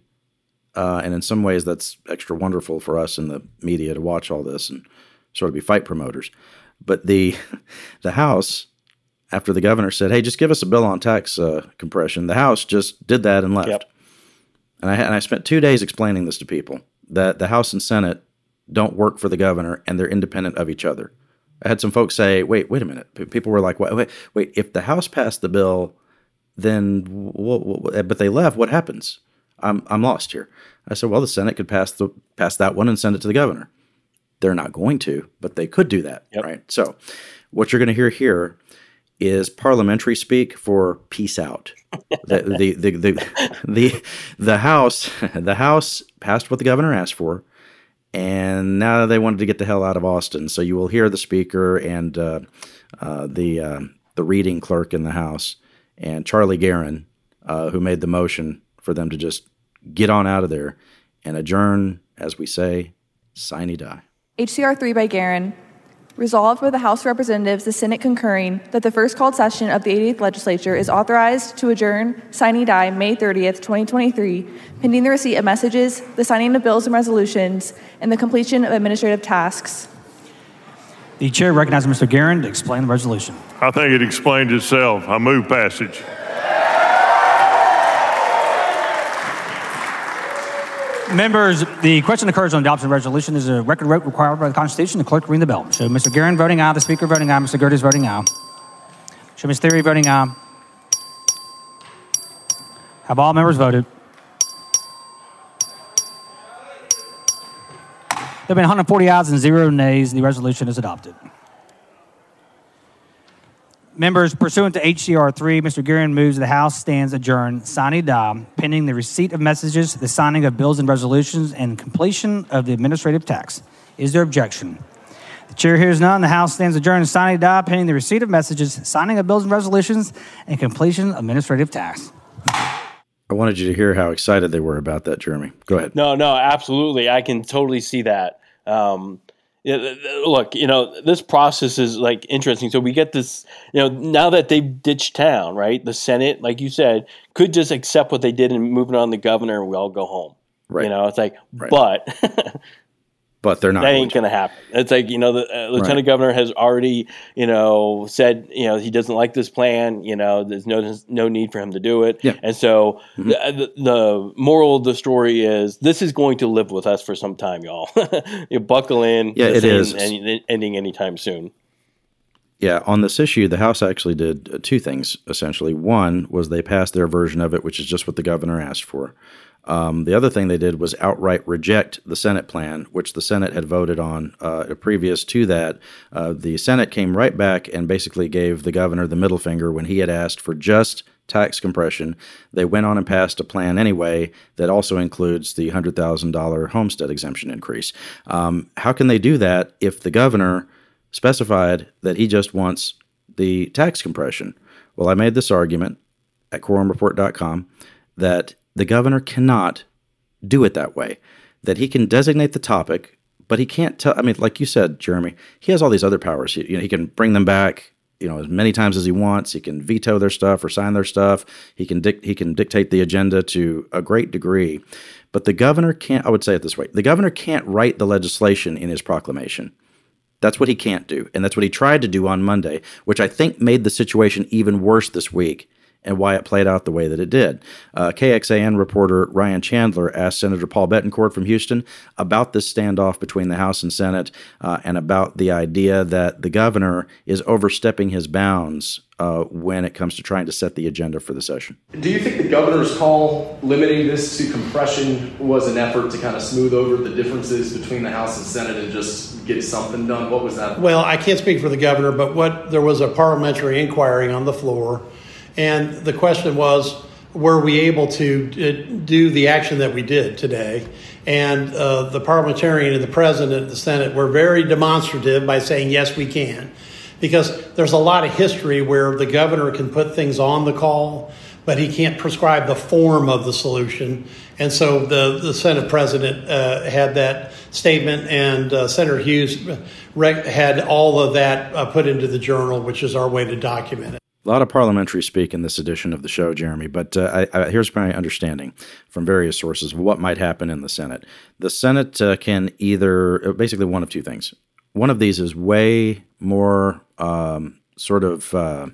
A: uh, and in some ways, that's extra wonderful for us in the media to watch all this and sort of be fight promoters. But the *laughs* the House, after the governor said, "Hey, just give us a bill on tax uh, compression," the House just did that and left. Yep. And I and I spent two days explaining this to people that the House and Senate don't work for the governor and they're independent of each other. I had some folks say, "Wait, wait a minute." People were like, "Wait, wait, wait if the House passed the bill, then what, what, but they left. What happens? I'm I'm lost here." I said, "Well, the Senate could pass the pass that one and send it to the governor. They're not going to, but they could do that, yep. right?" So, what you're going to hear here is parliamentary speak for peace out. *laughs* the, the, the, the, the, the House the House passed what the governor asked for, and now they wanted to get the hell out of Austin. So you will hear the speaker and uh, uh, the uh, the reading clerk in the House and Charlie Geren, uh, who made the motion for them to just get on out of there and adjourn, as we say, sine die.
I: HCR 3 by Geren, Resolved by the House of Representatives, the Senate concurring, that the first called session of the 88th Legislature is authorized to adjourn sine die May 30th, 2023, pending the receipt of messages, the signing of bills and resolutions, and the completion of administrative tasks.
J: The chair recognizes Mr. Geren to explain the resolution.
K: I think it explains itself. I move passage.
J: Members, the question occurs on adoption resolution. is a record vote required by the Constitution. The clerk ring the bell. Show Mr. Geren voting aye, the Speaker voting aye, Mr. Gerdes voting aye. Show Ms. Thierry voting aye. Have all members voted? There have been 140 ayes and zero nays. The resolution is adopted. Members, pursuant to HCR 3, Mr. Geren moves the House stands adjourned, sine die, pending the receipt of messages, the signing of bills and resolutions, and completion of the administrative tax. Is there objection? The chair hears none. The House stands adjourned, sine die, pending the receipt of messages, signing of bills and resolutions, and completion of administrative tax.
A: I wanted you to hear how excited they were about that, Jeremy. Go ahead.
C: No, no, absolutely. I can totally see that. Um, look, you know, this process is like interesting. So we get this, you know, now that they've ditched town, right? The Senate, like you said, could just accept what they did and move it on the governor and we all go home. Right. You know, it's like, right. but *laughs*
A: but they're not.
C: That ain't going to happen. It's like you know the uh, lieutenant right. governor has already you know said you know he doesn't like this plan. You know there's no no need for him to do it.
A: Yeah.
C: And so mm-hmm. the, the, moral of the story is this is going to live with us for some time, y'all. *laughs* you buckle in.
A: Yeah, it is
C: and ending anytime soon.
A: Yeah, on this issue, the House actually did uh, two things essentially. One was they passed their version of it, which is just what the governor asked for. Um, the other thing they did was outright reject the Senate plan, which the Senate had voted on uh, previous to that. Uh, the Senate came right back and basically gave the governor the middle finger when he had asked for just tax compression. They went on and passed a plan anyway that also includes the $100,000 homestead exemption increase. Um, how can they do that if the governor specified that he just wants the tax compression? Well, I made this argument at quorumreport.com that the governor cannot do it that way. That he can designate the topic, but he can't tell. I mean, like you said, Jeremy, he has all these other powers. He, you know, he can bring them back, you know, as many times as he wants. He can veto their stuff or sign their stuff. He can dic- he can dictate the agenda to a great degree. But the governor can't. I would say it this way: the governor can't write the legislation in his proclamation. That's what he can't do, and that's what he tried to do on Monday, which I think made the situation even worse this week and why it played out the way that it did. Uh, KXAN reporter Ryan Chandler asked Senator Paul Bettencourt from Houston about this standoff between the House and Senate uh, and about the idea that the governor is overstepping his bounds uh, when it comes to trying to set the agenda for the session.
L: Do you think the governor's call limiting this to compression was an effort to kind of smooth over the differences between the House and Senate and just get something done? What was that?
M: Well, I can't speak for the governor, but what there was a parliamentary inquiry on the floor and the question was, were we able to uh, do the action that we did today? And uh, the parliamentarian and the president of the Senate were very demonstrative by saying, yes, we can. Because there's a lot of history where the governor can put things on the call, but he can't prescribe the form of the solution. And so the, the Senate president uh, had that statement, and uh, Senator Hughes rec- had all of that uh, put into the journal, which is our way to document it.
A: A lot of parliamentary speak in this edition of the show, Jeremy, but uh, I, I, here's my understanding from various sources of what might happen in the Senate. The Senate uh, can either, uh, basically, one of two things. One of these is way more um, sort of, uh,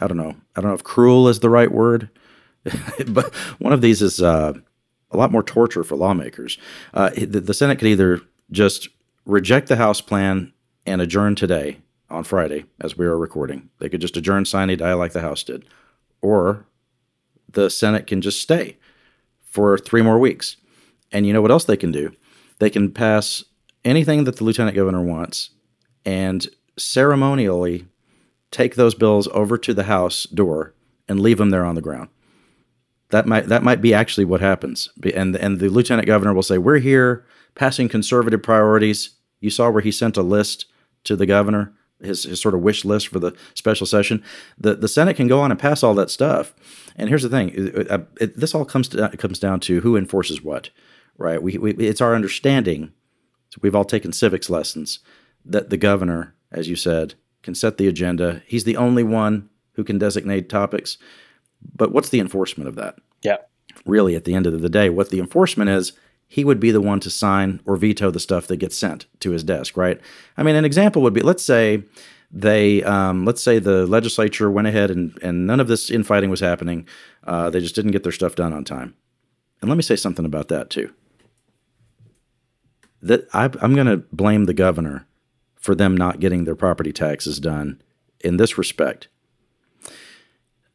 A: I don't know, I don't know if cruel is the right word, *laughs* but one of these is uh, a lot more torture for lawmakers. Uh, the, the Senate could either just reject the House plan and adjourn today on Friday as we are recording. They could just adjourn sine die like the House did, or the Senate can just stay for three more weeks. And you know what else they can do? They can pass anything that the lieutenant governor wants and ceremonially take those bills over to the House door and leave them there on the ground. That might that might be actually what happens. And and the lieutenant governor will say, "We're here passing conservative priorities." You saw where he sent a list to the governor, his, his sort of wish list for the special session. The the Senate can go on and pass all that stuff. And here's the thing: it, it, uh, it, this all comes to, comes down to who enforces what, right? We, we it's our understanding. So we've all taken civics lessons that the governor, as you said, can set the agenda. He's the only one who can designate topics. But what's the enforcement of that?
C: Yeah.
A: Really, at the end of the day, what the enforcement is, he would be the one to sign or veto the stuff that gets sent to his desk, right? I mean, an example would be let's say they, um, let's say the legislature went ahead and, and none of this infighting was happening. Uh, they just didn't get their stuff done on time. And let me say something about that too. That I, I'm going to blame the governor for them not getting their property taxes done in this respect.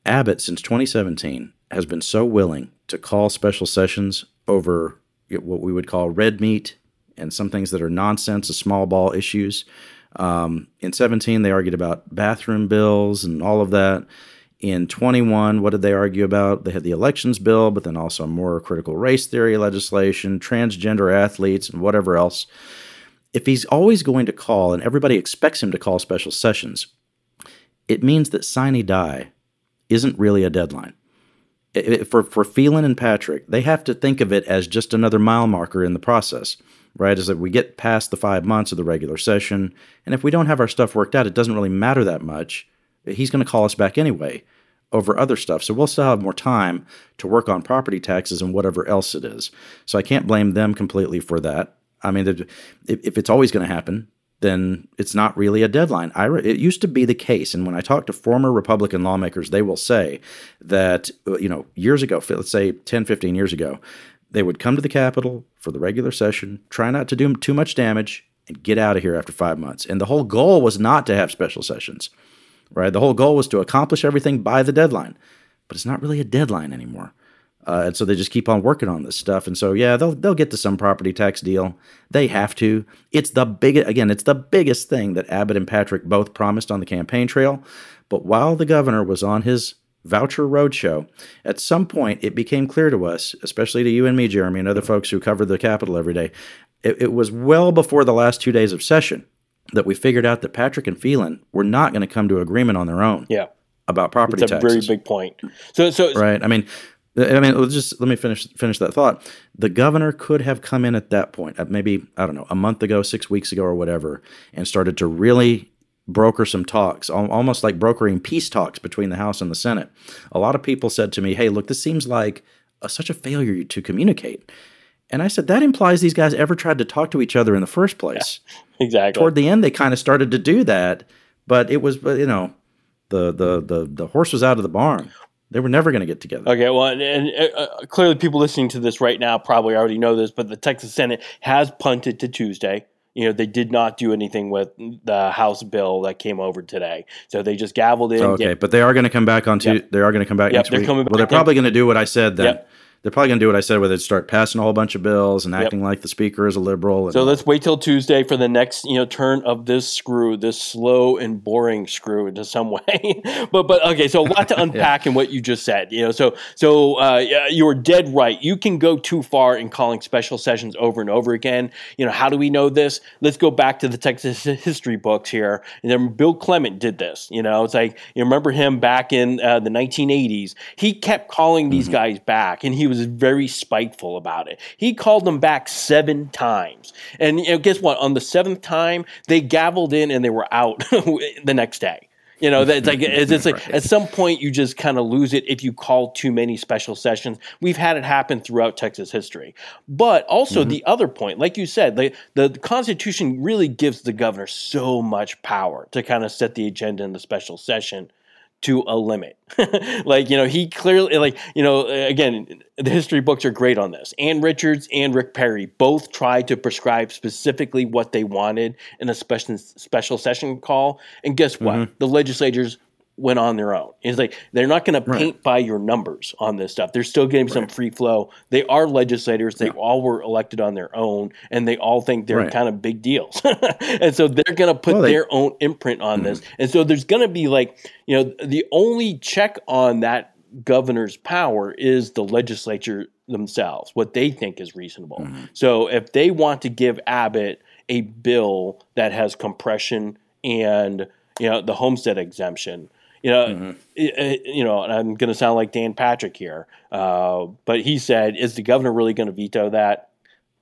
A: Abbott, since 2017, has been so willing to call special sessions over what we would call red meat and some things that are nonsense, the small ball issues. Um, in 17, they argued about bathroom bills and all of that. In 21, what did they argue about? They had the elections bill, but then also more critical race theory legislation, transgender athletes, and whatever else. If he's always going to call, and everybody expects him to call special sessions, it means that sine die isn't really a deadline. It, for for Phelan and Patrick, they have to think of it as just another mile marker in the process, right? Is that we get past the five months of the regular session, and if we don't have our stuff worked out, it doesn't really matter that much. He's going to call us back anyway over other stuff, so we'll still have more time to work on property taxes and whatever else it is. So I can't blame them completely for that. I mean, if, if it's always going to happen, then it's not really a deadline. I, it used to be the case, and when I talk to former Republican lawmakers, they will say that, uh, you know, years ago, let's say 10, 15 years ago, they would come to the Capitol for the regular session, try not to do too much damage, and get out of here after five months. And the whole goal was not to have special sessions, right? The whole goal was to accomplish everything by the deadline, but it's not really a deadline anymore. Uh, and so they just keep on working on this stuff. And so yeah, they'll they'll get to some property tax deal. They have to. It's the biggest again, it's the biggest thing that Abbott and Patrick both promised on the campaign trail. But while the governor was on his voucher roadshow, at some point it became clear to us, especially to you and me, Jeremy, and other folks who cover the Capitol every day, it, it was well before the last two days of session that we figured out that Patrick and Phelan were not going to come to agreement on their own.
C: Yeah.
A: About property
C: it's a
A: taxes.
C: very big point. So, so
A: right. I mean, Uh, I mean, let's just let me finish finish that thought. The governor could have come in at that point, uh, maybe I don't know, a month ago, six weeks ago, or whatever, and started to really broker some talks, almost like brokering peace talks between the House and the Senate. A lot of people said to me, "Hey, look, this seems like a, such a failure to communicate." And I said that implies these guys ever tried to talk to each other in the first place.
C: Yeah, *laughs* exactly.
A: Toward the end, they kind of started to do that, but it was, you know, the the the the horse was out of the barn. They were never going to get together.
C: Okay, well, and, and uh, clearly, people listening to this right now probably already know this, but the Texas Senate has punted to Tuesday. You know, they did not do anything with the House bill that came over today, so they just gavelled in.
A: Okay, but they are going to come back on. Tuesday. yep. They are going to come back
C: yep,
A: next
C: they're
A: week.
C: Coming back
A: well, they're probably going to do what I said then.
C: Yep
A: they're probably going to do what I said, where they start passing a whole bunch of bills and acting yep. like the speaker is a liberal.
C: so let's wait till Tuesday for the next, you know, turn of this screw, this slow and boring screw into some *laughs* way. but but okay, so a lot to *laughs* unpack yeah. in what you just said. You know, so so uh, you're dead right. You can go too far in calling special sessions over and over again. You know, how do we know this? Let's go back to the Texas *laughs* history books here. And then Bill Clements did this. You know, it's like you remember him back in uh, the 1980s. He kept calling these mm-hmm. guys back, and he was very spiteful about it. He called them back seven times. And you know, guess what? On the seventh time, they gavelled in and they were out *laughs* the next day. You know, that's like it's, it's like right. at some point you just kind of lose it if you call too many special sessions. We've had it happen throughout Texas history. But also mm-hmm. the other point, like you said, the, the Constitution really gives the governor so much power to kind of set the agenda in the special session to a limit. *laughs* like, you know, he clearly, like, you know, again, the history books are great on this. Ann Richards and Rick Perry both tried to prescribe specifically what they wanted in a special, special session call. And guess what?
A: Mm-hmm.
C: The legislators went on their own. It's like they're not going to paint by your numbers on this stuff. They're still getting some free flow. They are legislators. They all were elected on their own, and they all think they're
A: Right.
C: kind of big deals. *laughs* and so they're going to put
A: Well, they-
C: their own imprint on this. Mm-hmm. And so there's going to be like, you know, the only check on that governor's power is the legislature themselves, what they think is reasonable. Mm-hmm. So if they want to give Abbott a bill that has compression and you know the homestead exemption, you know, it- it- you know, and I'm going to sound like Dan Patrick here, uh, but he said, "Is the governor really going to veto that?"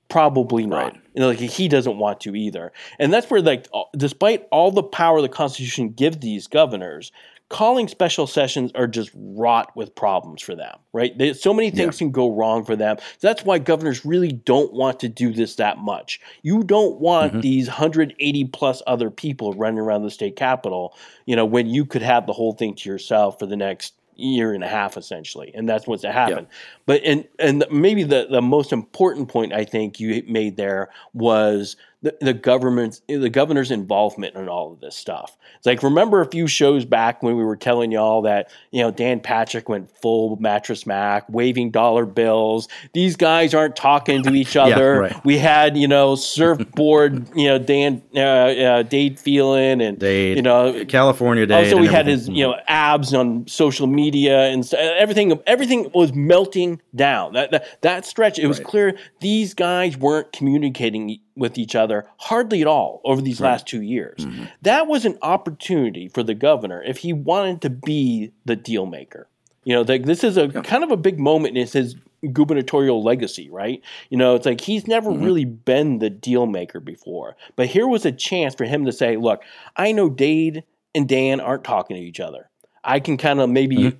C: Probably not. You know, like he doesn't want to either. And that's where, like, despite all the power the Constitution gives these governors, calling special sessions are just wrought with problems for them, right? They, so many things can go wrong for them. So that's why governors really don't want to do this that much. You don't want mm-hmm. these 180 plus other people running around the state capitol, you know, when you could have the whole thing to yourself for the next year and a half essentially and that's what's happened but and and maybe the the most important point i think you made there was the, the government's the governor's involvement in all of this stuff it's like remember a few shows back when we were telling y'all that you know dan patrick went full mattress Mack waving dollar bills these guys aren't talking to each
A: Yeah,
C: other
A: right.
C: we had you know surfboard *laughs* you know dan uh, uh dade phelan and
A: Dade,
C: you know
A: California Dade
C: also, we had his, you know, abs on social media and st- everything. Everything was melting down. That that, that stretch, it was clear these guys weren't communicating with each other hardly at all over these last two years.
A: Mm-hmm.
C: That was an opportunity for the governor if he wanted to be the deal maker. You know, like this is a kind of a big moment in his gubernatorial legacy, right? You know, it's like he's never
A: Mm-hmm.
C: really been the deal maker before. But here was a chance for him to say, look, I know Dade and Dan aren't talking to each other. I can kind of maybe
A: Mm-hmm.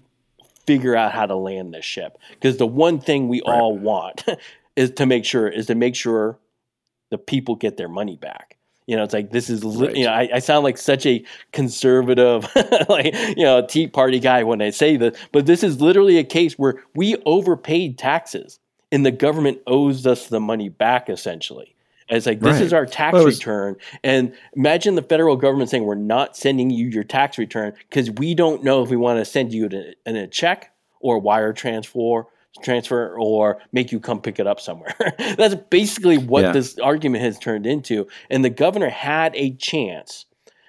C: figure out how to land this ship. Because the one thing we all want *laughs* is to make sure is to make sure the people get their money back. You know, it's like this is li- you know I, I sound like such a conservative, *laughs* like you know, Tea Party guy when I say this, but this is literally a case where we overpaid taxes and the government owes us the money back essentially. And it's like this
A: Right.
C: is our tax
A: Well, was-
C: return, and imagine the federal government saying we're not sending you your tax return because we don't know if we want to send you in, in a check or a wire transfer transfer or make you come pick it up somewhere. *laughs* That's basically what
A: Yeah.
C: this argument has turned into. And the governor had a chance,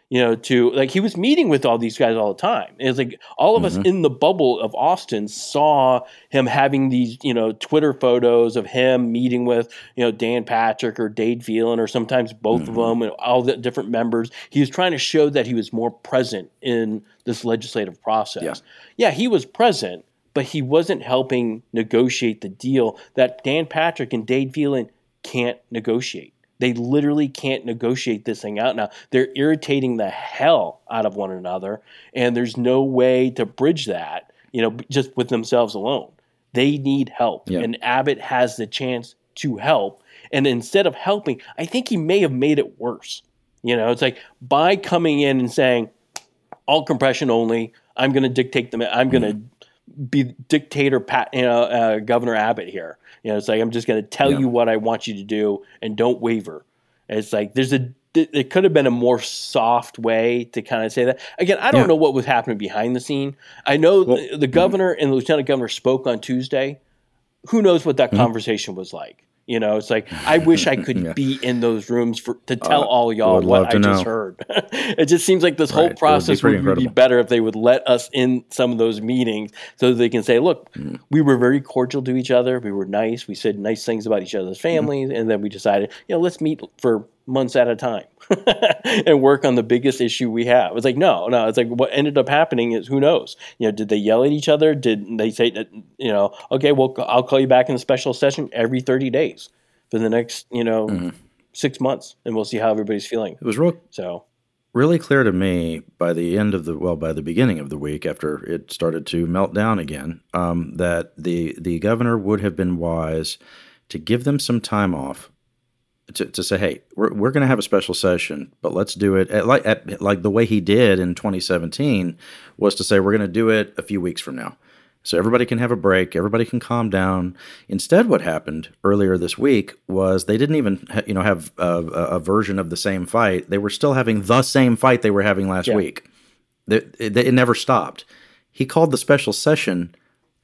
C: you know, to like he was meeting with all these guys all the time. It's like all of us mm-hmm. in the bubble of Austin saw him having these, you know, Twitter photos of him meeting with, you know, Dan Patrick or Dade Phelan or sometimes both of mm-hmm. them and all the different members. He was trying to show that he was more present in this legislative process. yeah he was present, but he wasn't helping negotiate the deal that Dan Patrick and Dade Phelan can't negotiate. They literally can't negotiate this thing out now. They're irritating the hell out of one another, and there's no way to bridge that, you know, just with themselves alone. They need help,
A: Yeah.
C: and Abbott has the chance to help. And instead of helping, I think he may have made it worse. You know, it's like by coming in and saying, all compression only. I'm going to dictate them. I'm going to mm-hmm. Be dictator, Pat, you know, uh, Governor Abbott here. You know, it's like I'm just going to tell
A: Yeah.
C: you what I want you to do, and don't waver. It's like there's a. It could have been a more soft way to kind of say that. Again, I don't
A: Yeah.
C: know what was happening behind the scene. I know the, the governor and the lieutenant governor spoke on Tuesday. Who knows what that
A: Mm-hmm.
C: conversation was like? You know, it's like I *laughs* wish I could
A: Yeah.
C: be in those rooms for to tell
A: Uh,
C: all y'all what I just
A: know.
C: heard. *laughs* it just seems like this
A: Right.
C: Whole
A: would be
C: process would, be better if they would let us in some of those meetings so that they can say, look,
A: Mm.
C: we were very cordial to each other. We were nice. We said nice things about each other's
A: Mm-hmm.
C: families. And then we decided, you know, let's meet for months at a time *laughs* and work on the biggest issue we have. It's like, no, no. It's like what ended up happening is who knows? You know, did they yell at each other? Did they say that, you know, okay, well, I'll call you back in a special session every 30 days for the next, you know, six months and we'll see how everybody's feeling.
A: It was real
C: So,
A: really clear to me by the end of the well by the beginning of the week after it started to melt down again um, that the the governor would have been wise to give them some time off to, to say, hey, we're, we're going to have a special session, but let's do it at, like at, like the way he did in 2017 was to say we're going to do it a few weeks from now. So everybody can have a break, everybody can calm down. Instead, what happened earlier this week was they didn't even ha- you know have a, a, version of the same fight. They were still having the same fight they were having last yeah. week. It, it, it, never stopped. He called the special session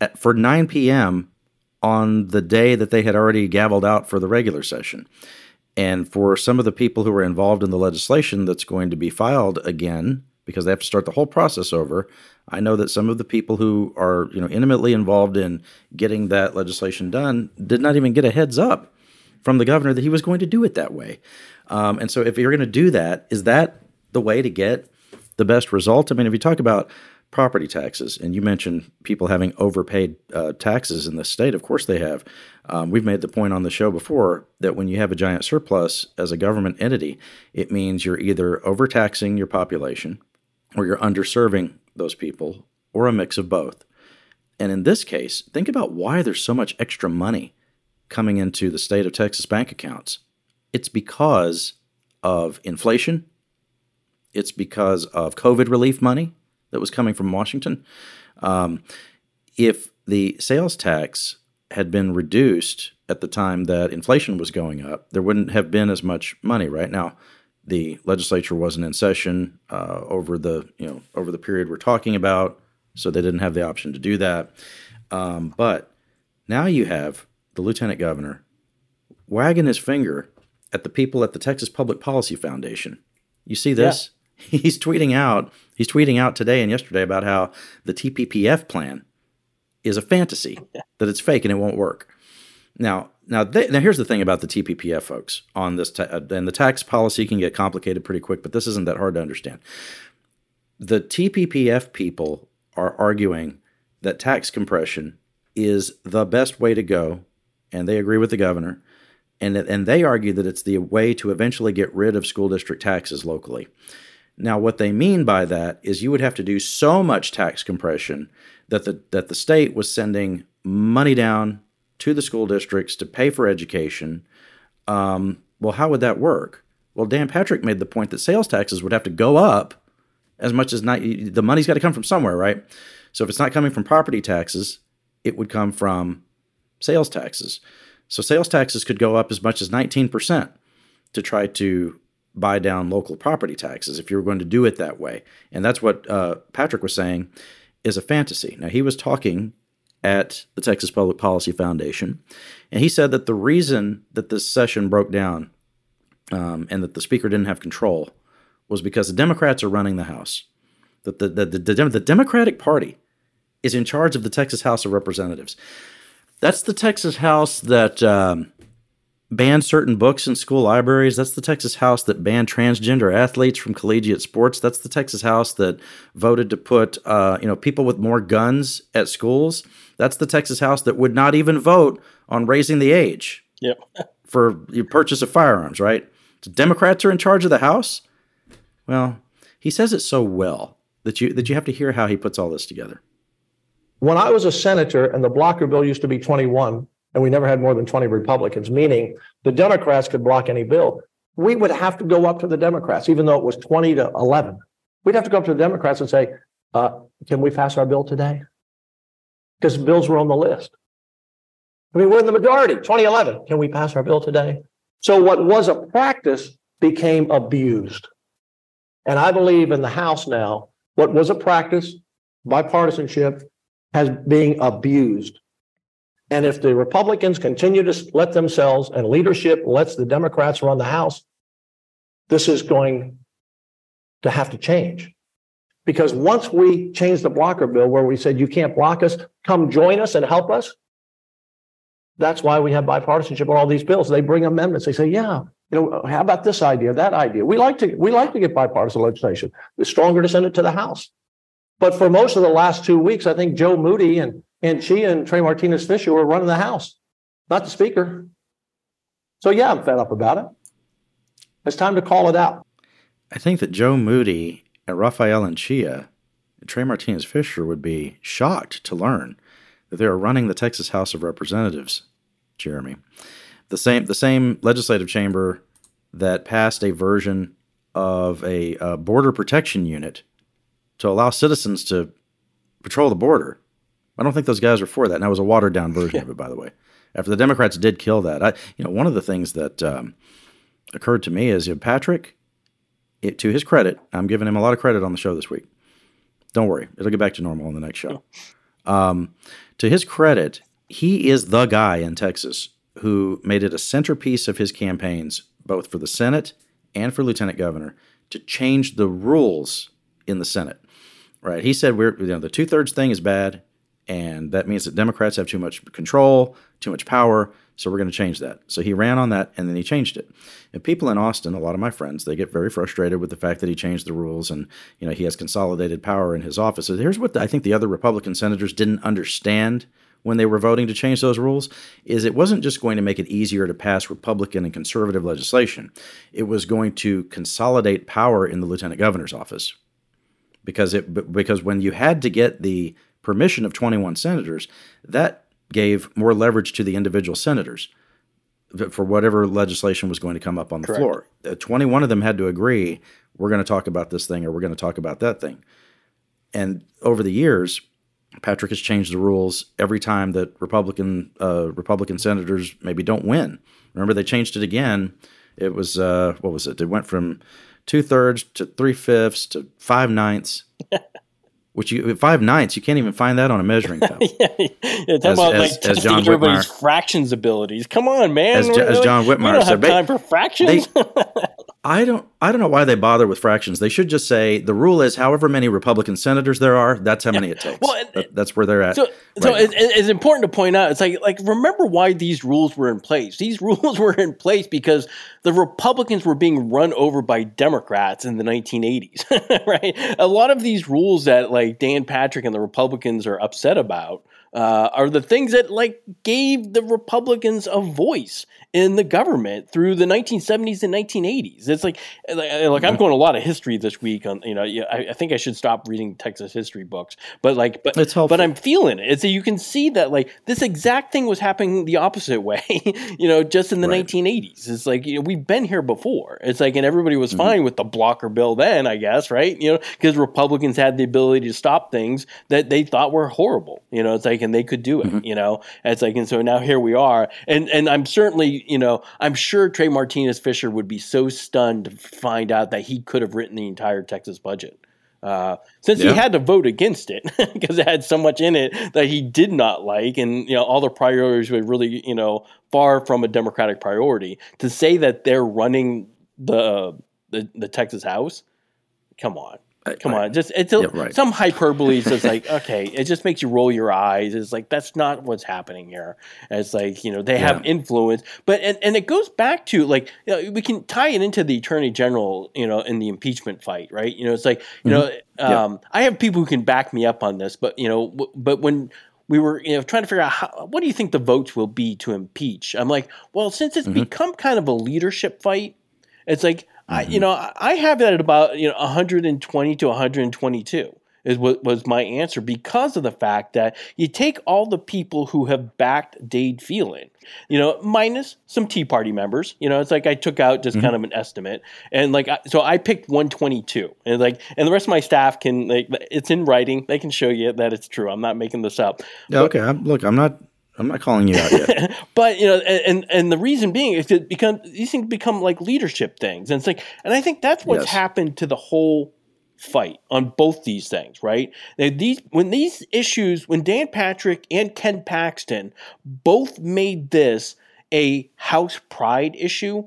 A: at, for 9 p.m. on the day that they had already gavelled out for the regular session. And for some of the people who are involved in the legislation that's going to be filed again, because they have to start the whole process over, I know that some of the people who are you know intimately involved in getting that legislation done did not even get a heads up from the governor that he was going to do it that way. Um, and so, if you're going to do that, is that the way to get the best result? I mean, if you talk about property taxes, and you mentioned people having overpaid uh, taxes in the state, of course they have. Um, we've made the point on the show before that when you have a giant surplus as a government entity, it means you're either overtaxing your population or you're underserving those people, or a mix of both. And in this case, think about why there's so much extra money coming into the state of Texas bank accounts. It's because of inflation, it's because of COVID relief money that was coming from Washington. Um, if the sales tax had been reduced at the time that inflation was going up, there wouldn't have been as much money. Right now, the legislature wasn't in session uh, over the you know over the period we're talking about, so they didn't have the option to do that. Um, but now you have the lieutenant governor wagging his finger at the people at the Texas Public Policy Foundation. You see this? *laughs* He's tweeting out. He's tweeting out today and yesterday about how the TPPF plan is a fantasy, *laughs* that it's fake and it won't work. Now, now, they, now here's the thing about the TPPF folks on this, ta- uh, and the tax policy can get complicated pretty quick, but this isn't that hard to understand. The TPPF people are arguing that tax compression is the best way to go, and they agree with the governor, and and they argue that it's the way to eventually get rid of school district taxes locally. Now, what they mean by that is you would have to do so much tax compression that the that the state was sending money down to the school districts to pay for education. Um, well, how would that work? Well, Dan Patrick made the point that sales taxes would have to go up as much as not, the money's got to come from somewhere, right? So if it's not coming from property taxes, it would come from sales taxes. So sales taxes could go up as much as 19% to try to buy down local property taxes if you were going to do it that way. And that's what uh, Patrick was saying is a fantasy. Now, he was talking at the Texas Public Policy Foundation, and he said that the reason that this session broke down um, and that the speaker didn't have control was because the Democrats are running the House. That the, the, the, the, the Democratic Party is in charge of the Texas House of Representatives. That's the Texas House that um, banned certain books in school libraries. That's the Texas House that banned transgender athletes from collegiate sports. That's the Texas House that voted to put uh, you know people with more guns at schools. That's the Texas House that would not even vote on raising the age
C: yep. *laughs*
A: for the purchase of firearms, right? So Democrats are in charge of the House. Well, he says it so well that you that you have to hear how he puts all this together.
N: When I was a senator and the blocker bill used to be 21 and we never had more than 20 Republicans, meaning the Democrats could block any bill, we would have to go up to the Democrats, even though it was 20 to 11. We'd have to go up to the Democrats and say, uh, can we pass our bill today? because bills were on the list. I mean, we're in the majority, 2011. Can we pass our bill today? So, what was a practice became abused. And I believe in the House now, what was a practice, bipartisanship, has being abused. And if the Republicans continue to let themselves and leadership lets the Democrats run the House, this is going to have to change. Because once we changed the blocker bill where we said, you can't block us, come join us and help us. That's why we have bipartisanship on all these bills. They bring amendments. They say, yeah, you know, how about this idea, that idea? We like to we like to get bipartisan legislation. It's stronger to send it to the House. But for most of the last two weeks, I think Joe Moody and Anchia and Trey Martinez Fischer were running the House, not the Speaker. So yeah, I'm fed up about it. It's time to call it out.
A: I think that Joe Moody and Rafael Anchia, Trey Martinez Fischer would be shocked to learn that they are running the Texas House of Representatives, Jeremy. the same the same legislative chamber that passed a version of a, a border protection unit to allow citizens to patrol the border. I don't think those guys are for that. And that was a watered down version of it, by the way. After the Democrats did kill that, I, you know, one of the things that um, occurred to me is you know, Patrick, it, to his credit, I'm giving him a lot of credit on the show this week. Don't worry, it'll get back to normal on the next show. Um, to his credit, he is the guy in Texas who made it a centerpiece of his campaigns, both for the Senate and for lieutenant governor, to change the rules in the Senate. Right? He said we're you know the two thirds thing is bad, and that means that Democrats have too much control, too much power. So we're going to change that. So he ran on that, and then he changed it. And people in Austin, a lot of my friends, they get very frustrated with the fact that he changed the rules, and you know he has consolidated power in his office. So here's what I think the other Republican senators didn't understand when they were voting to change those rules is it wasn't just going to make it easier to pass Republican and conservative legislation. It was going to consolidate power in the lieutenant governor's office. Because it because when you had to get the permission of 21 senators, that gave more leverage to the individual senators for whatever legislation was going to come up on the
C: Correct.
A: floor. Uh, 21 of them had to agree, we're going to talk about this thing or we're going to talk about that thing. And over the years, Patrick has changed the rules every time that Republican uh, Republican senators maybe don't win. Remember, they changed it again. It was uh, what was it? It went from two thirds to three fifths to five ninths. *laughs* Which you five ninths, you can't even find that on a measuring *laughs* cup.
C: yeah, talk
A: As-
C: about
A: as-
C: like
A: as John
C: everybody's
A: Whitmire-
C: fractions abilities. Come on, man.
A: As Jo- as John
C: we don't
A: said,
C: have
A: ba-
C: time for fractions. *laughs*
A: I don't I don't know why they bother with fractions. They should just say the rule is however many Republican senators there are, that's how many it takes. That- that's where they're at.
C: So, so
A: right
C: it's, it's important to point out. It's like, like remember why these rules were in place. These *laughs* rules were in place because the Republicans were being run over by Democrats in the 1980s, *laughs* right? A lot of these rules that like Dan Patrick and the Republicans are upset about uh, are the things that like gave the Republicans a voice in the government through the 1970s and 1980s. It's like, like, eh, like I'm mm-hmm. going a lot of history this week on, you know, I, I think I should stop reading Texas history books, but like, but, but I'm feeling it. It's you can see that like this exact thing was happening the opposite *laughs* way, you know, just in the 1980s. It's like, you know, we've been here before. It's like, and everybody was mm-hmm. fine with the blocker bill then, I guess, right? You know, because Republicans had the ability to stop things that they thought were horrible, you know, it's like, and they could do it, you know, And it's like, and so now here we are. And, and I'm certainly, you know, I'm sure Trey Martinez Fischer would be so stunned to find out that he could have written the entire Texas budget. Uh, since
A: Yeah.
C: he had to vote against it *laughs* because it had so much in it that he did not like, and you know all the priorities were really you know far from a Democratic priority. To say that they're running the the, the Texas House, come on, Uh, come on, just it's a,
A: Yeah, right.
C: some hyperbole. is just like *laughs* okay, it just makes you roll your eyes. It's like that's not what's happening here. And it's like you know they have influence, but and, and it goes back to like you know, we can tie it into the attorney general, you know, in the impeachment fight, right? You know, it's like you know, mm-hmm.
A: Yeah.
C: um, I have people who can back me up on this, but you know, w- but when we were you know trying to figure out how, what do you think the votes will be to impeach, I'm like, well, since it's mm-hmm. become kind of a leadership fight, it's like I, you mm-hmm. know I- have that at about you know 120 to 122 is what was my answer because of the fact that you take all the people who have backed Dade Phelan, you know, minus some Tea Party members. You know, it's like I took out just mm-hmm. kind of an estimate, and like so I picked 122, and like and the rest of my staff can like it's in writing. They can show you that it's true. I'm not making this up.
A: Yeah, okay. I'm, look, I'm not I'm not calling you out yet. *laughs*
C: but you know, and and- the reason being is it become these things become like leadership things, and it's like, and I think that's what's
A: Yes.
C: happened to the whole fight on both these things, right? Now, these when these issues, when Dan Patrick and Ken Paxton both made this a House pride issue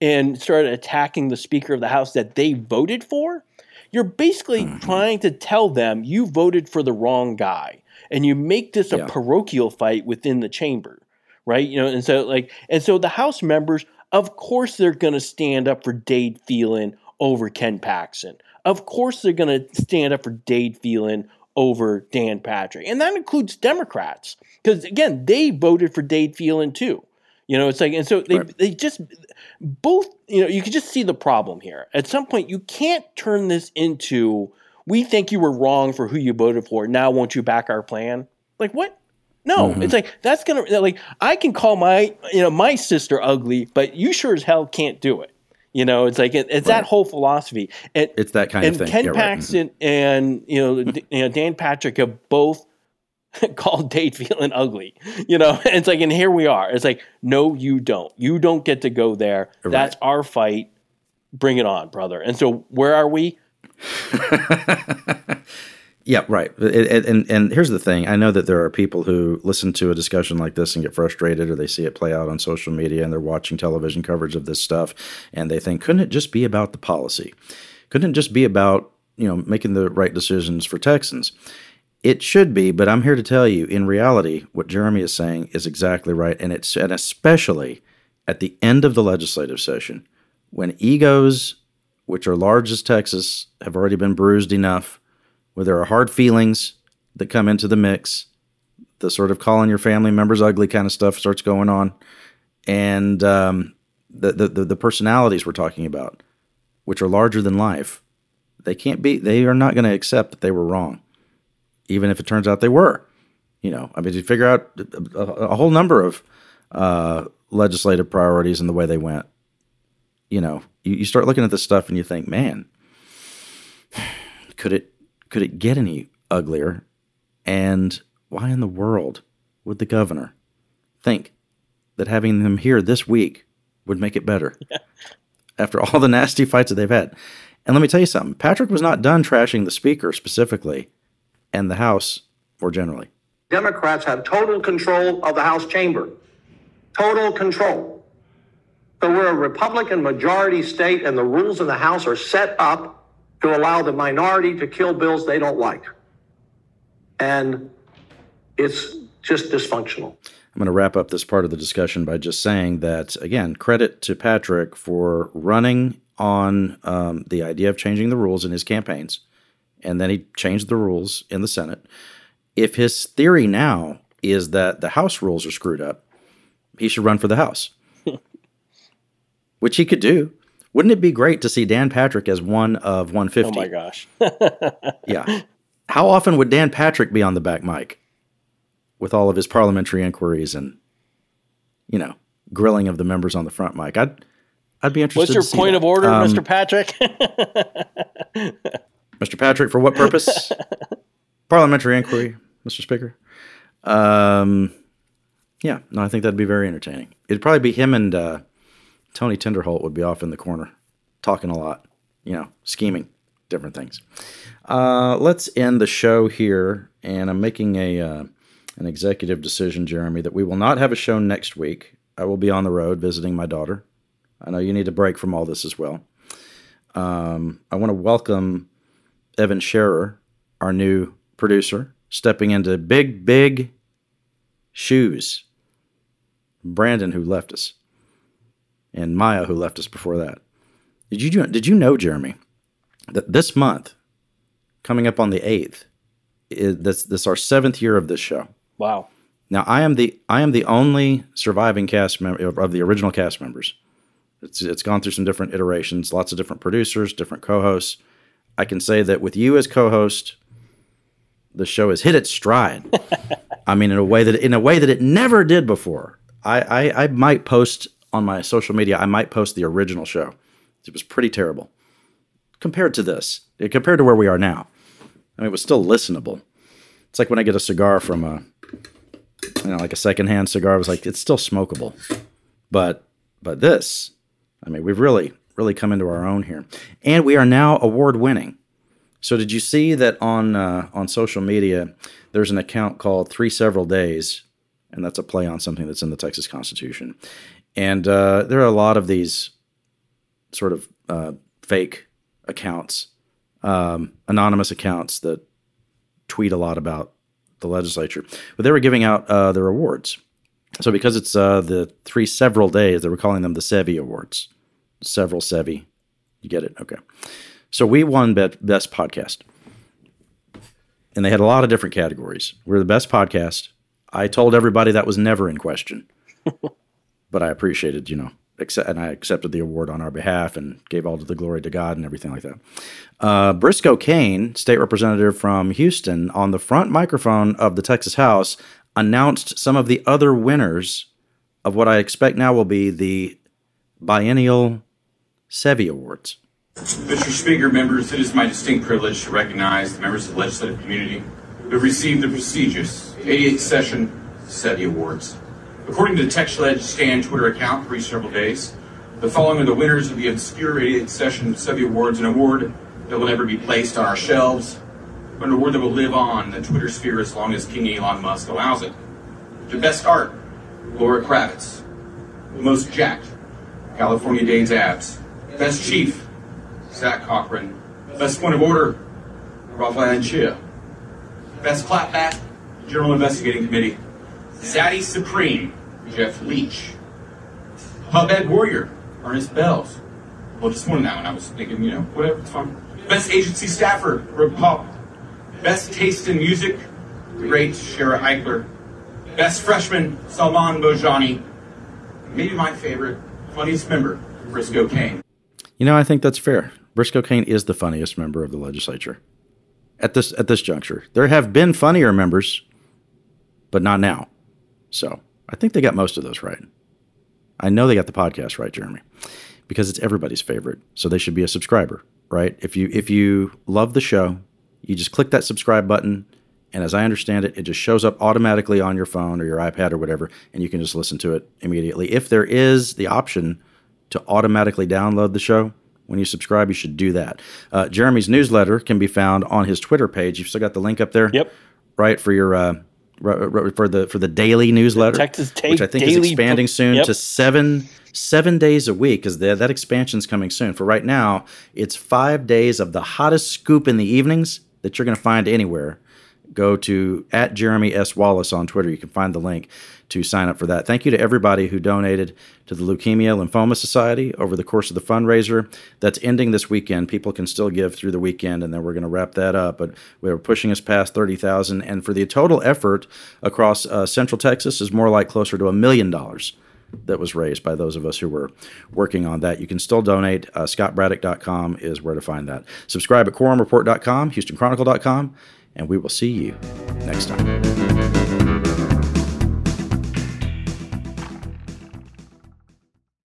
C: and started attacking the Speaker of the House that they voted for, you're basically mm-hmm. trying to tell them you voted for the wrong guy and you make this a parochial fight within the chamber right? You know and so like and so the house members of course they're going to stand up for dade Phelan over ken paxton. Of course they're going to stand up for dade Phelan over dan patrick. And that includes democrats because again they voted for dade Phelan too. You know, it's like, and so they they just both, you know, you can just see the problem here. At some point, you can't turn this into we think you were wrong for who you voted for. Now, won't you back our plan? Like what? No,
A: Mhm.
C: it's like that's gonna like I can call my you know my sister ugly, but you sure as hell can't do it. You know, it's like it, it's that whole philosophy. And,
A: It's that kind of thing.
C: Ken
A: Yeah, right.
C: Paxton and you know D- *laughs* you know Dan Patrick have both *laughs* called Dade Phelan ugly. You know, *laughs* it's like and here we are. It's like no, you don't. You don't get to go there. That's our fight. Bring it on, brother. And so where are we? *laughs*
A: Yeah, right. It- and and here's the thing: I know that there are people who listen to a discussion like this and get frustrated, or they see it play out on social media, and they're watching television coverage of this stuff, and they think, couldn't it just be about the policy? Couldn't it just be about you know making the right decisions for Texans? It should be, but I'm here to tell you, in reality, what Jeremy is saying is exactly right, and it's and especially at the end of the legislative session, when egos, which are large as Texas, have already been bruised enough where there are hard feelings that come into the mix. The sort of calling your family members ugly kind of stuff starts going on, and um, the, the the personalities we're talking about, which are larger than life, they can't be. They are not going to accept that they were wrong, even if it turns out they were. You know, I mean, you figure out a, a, a whole number of uh, legislative priorities and the way they went. You know, you, you start looking at this stuff and you think, man, could it could it get any uglier? And why in the world would the governor think that having them here this week would make it better *laughs* after all the nasty fights that they've had? And let me tell you something Patrick was not done trashing the speaker specifically and the House more generally.
N: Democrats have total control of the House chamber. Total control. So we're a Republican majority state, and the rules in the House are set up to allow the minority to kill bills they don't like. And it's just dysfunctional.
A: I'm going to wrap up this part of the discussion by just saying that, again, credit to Patrick for running on um, the idea of changing the rules in his campaigns. And then he changed the rules in the Senate. If his theory now is that the House rules are screwed up, he should run for the House, which he could do. Wouldn't it be great to see Dan Patrick as one of 150?
C: Oh my gosh. *laughs*
A: yeah. How often would Dan Patrick be on the back mic with all of his parliamentary inquiries and, you know, grilling of the members on the front mic? I'd, I'd be interested.
C: What's your point
A: that.
C: of order,
A: Um,
C: Mr. Patrick? *laughs*
A: Mr. Patrick, for what purpose? *laughs* Parliamentary inquiry, Mr. Speaker. Um, yeah, no, I think that'd be very entertaining. It'd probably be him and uh, Tony Tinderholt would be off in the corner, talking a lot, you know, scheming different things. Uh, let's end the show here, and I'm making a uh, an executive decision, Jeremy, that we will not have a show next week. I will be on the road visiting my daughter. I know you need a break from all this as well. Um, I want to welcome Evan Scherer, our new producer, stepping into big, big shoes. Brandon, who left us, and Maya, who left us before that. Did you did you know, Jeremy, that this month, coming up on the eighth, is this this our seventh year of this show?
C: wow.
A: Now I am the I am the only surviving cast member of the original cast members. It's it's gone through some different iterations, lots of different producers, different co-hosts. I can say that with you as co-host, the show has hit its stride. *laughs* I mean, in a way that in a way that it never did before. I, I I might post on my social media. I might post the original show. It was pretty terrible compared to this. Compared to where we are now. I mean, it was still listenable. It's like when I get a cigar from a you know, like a secondhand cigar. I was like, it's still smokable. But but this, I mean, we've really, really come into our own here. And we are now award winning. So did you see that on uh, on social media there's an account called Three Several Days, and that's a play on something that's in the Texas Constitution. And uh, there are a lot of these sort of uh, fake accounts, um, anonymous accounts that tweet a lot about the legislature. But they were giving out uh, their awards. So because it's uh, the three several days, they were calling them the Sevi Awards. Several Sevi. You get it? Okay. So we won be- Best Podcast. And they had a lot of different categories. We're the best podcast. I told everybody that was never in question. *laughs* but I appreciated, you know, accept, and I accepted the award on our behalf and gave all of the glory to God and everything like that. Uh, Briscoe Cain, state representative from Houston, on the front microphone of the Texas House, announced some of the other winners of what I expect now will be the biennial Sevi Awards.
O: Mr. Speaker, members, it is my distinct privilege to recognize the members of the legislative community who received the prestigious 88th session Sevi Awards. According to the TextLeg Stan Twitter account for several days, the following are the winners of the obscure 88th session Sevi Awards, an award that will never be placed on our shelves, but an award that will live on the Twitter sphere as long as King Elon Musk allows it. The best art, Laura Kravitz. The most jacked, California Dane's abs. Best chief, Zach Cochran. Best point of order, Rafael Anchia. Best clapback, General Investigating Committee. Zaddy Supreme, Jeff Leach. Hubhead Warrior, Ernest Bailes. Well, just one now, and I was thinking, you know, whatever, it's fine. Best agency staffer, Rip Pop. Best taste in music, great Shara Eichler. Best freshman, Salman Bhojani. Maybe my favorite, funniest member, Briscoe Cain.
A: You know, I think that's fair. Briscoe Cain is the funniest member of the legislature at this at this juncture. There have been funnier members, but not now. So I think they got most of those right. I know they got the podcast right, Jeremy, because it's everybody's favorite. So they should be a subscriber, right? If you if you love the show, you just click that subscribe button, and as I understand it, it just shows up automatically on your phone or your iPad or whatever, and you can just listen to it immediately. If there is the option to automatically download the show, when you subscribe, you should do that. Uh, Jeremy's newsletter can be found on his Twitter page. You've still got the link up there.
C: Yep.
A: Right for your uh, for the for the daily newsletter,
C: Texas Take
A: which I think is expanding soon
C: Yep.
A: to seven seven days a week because that that expansion's coming soon. For right now, it's five days of the hottest scoop in the evenings that you're going to find anywhere. Go to at Jeremy S Wallace on Twitter. You can find the link to sign up for that. Thank you to everybody who donated to the Leukemia Lymphoma Society over the course of the fundraiser that's ending this weekend. People can still give through the weekend, and then we're going to wrap that up. But we're pushing us past thirty thousand, and for the total effort across uh, Central Texas is more like closer to a million dollars that was raised by those of us who were working on that. You can still donate. Uh, ScottBraddock.com is where to find that. Subscribe at quorumreport.com, HoustonChronicle.com, and we will see you next time.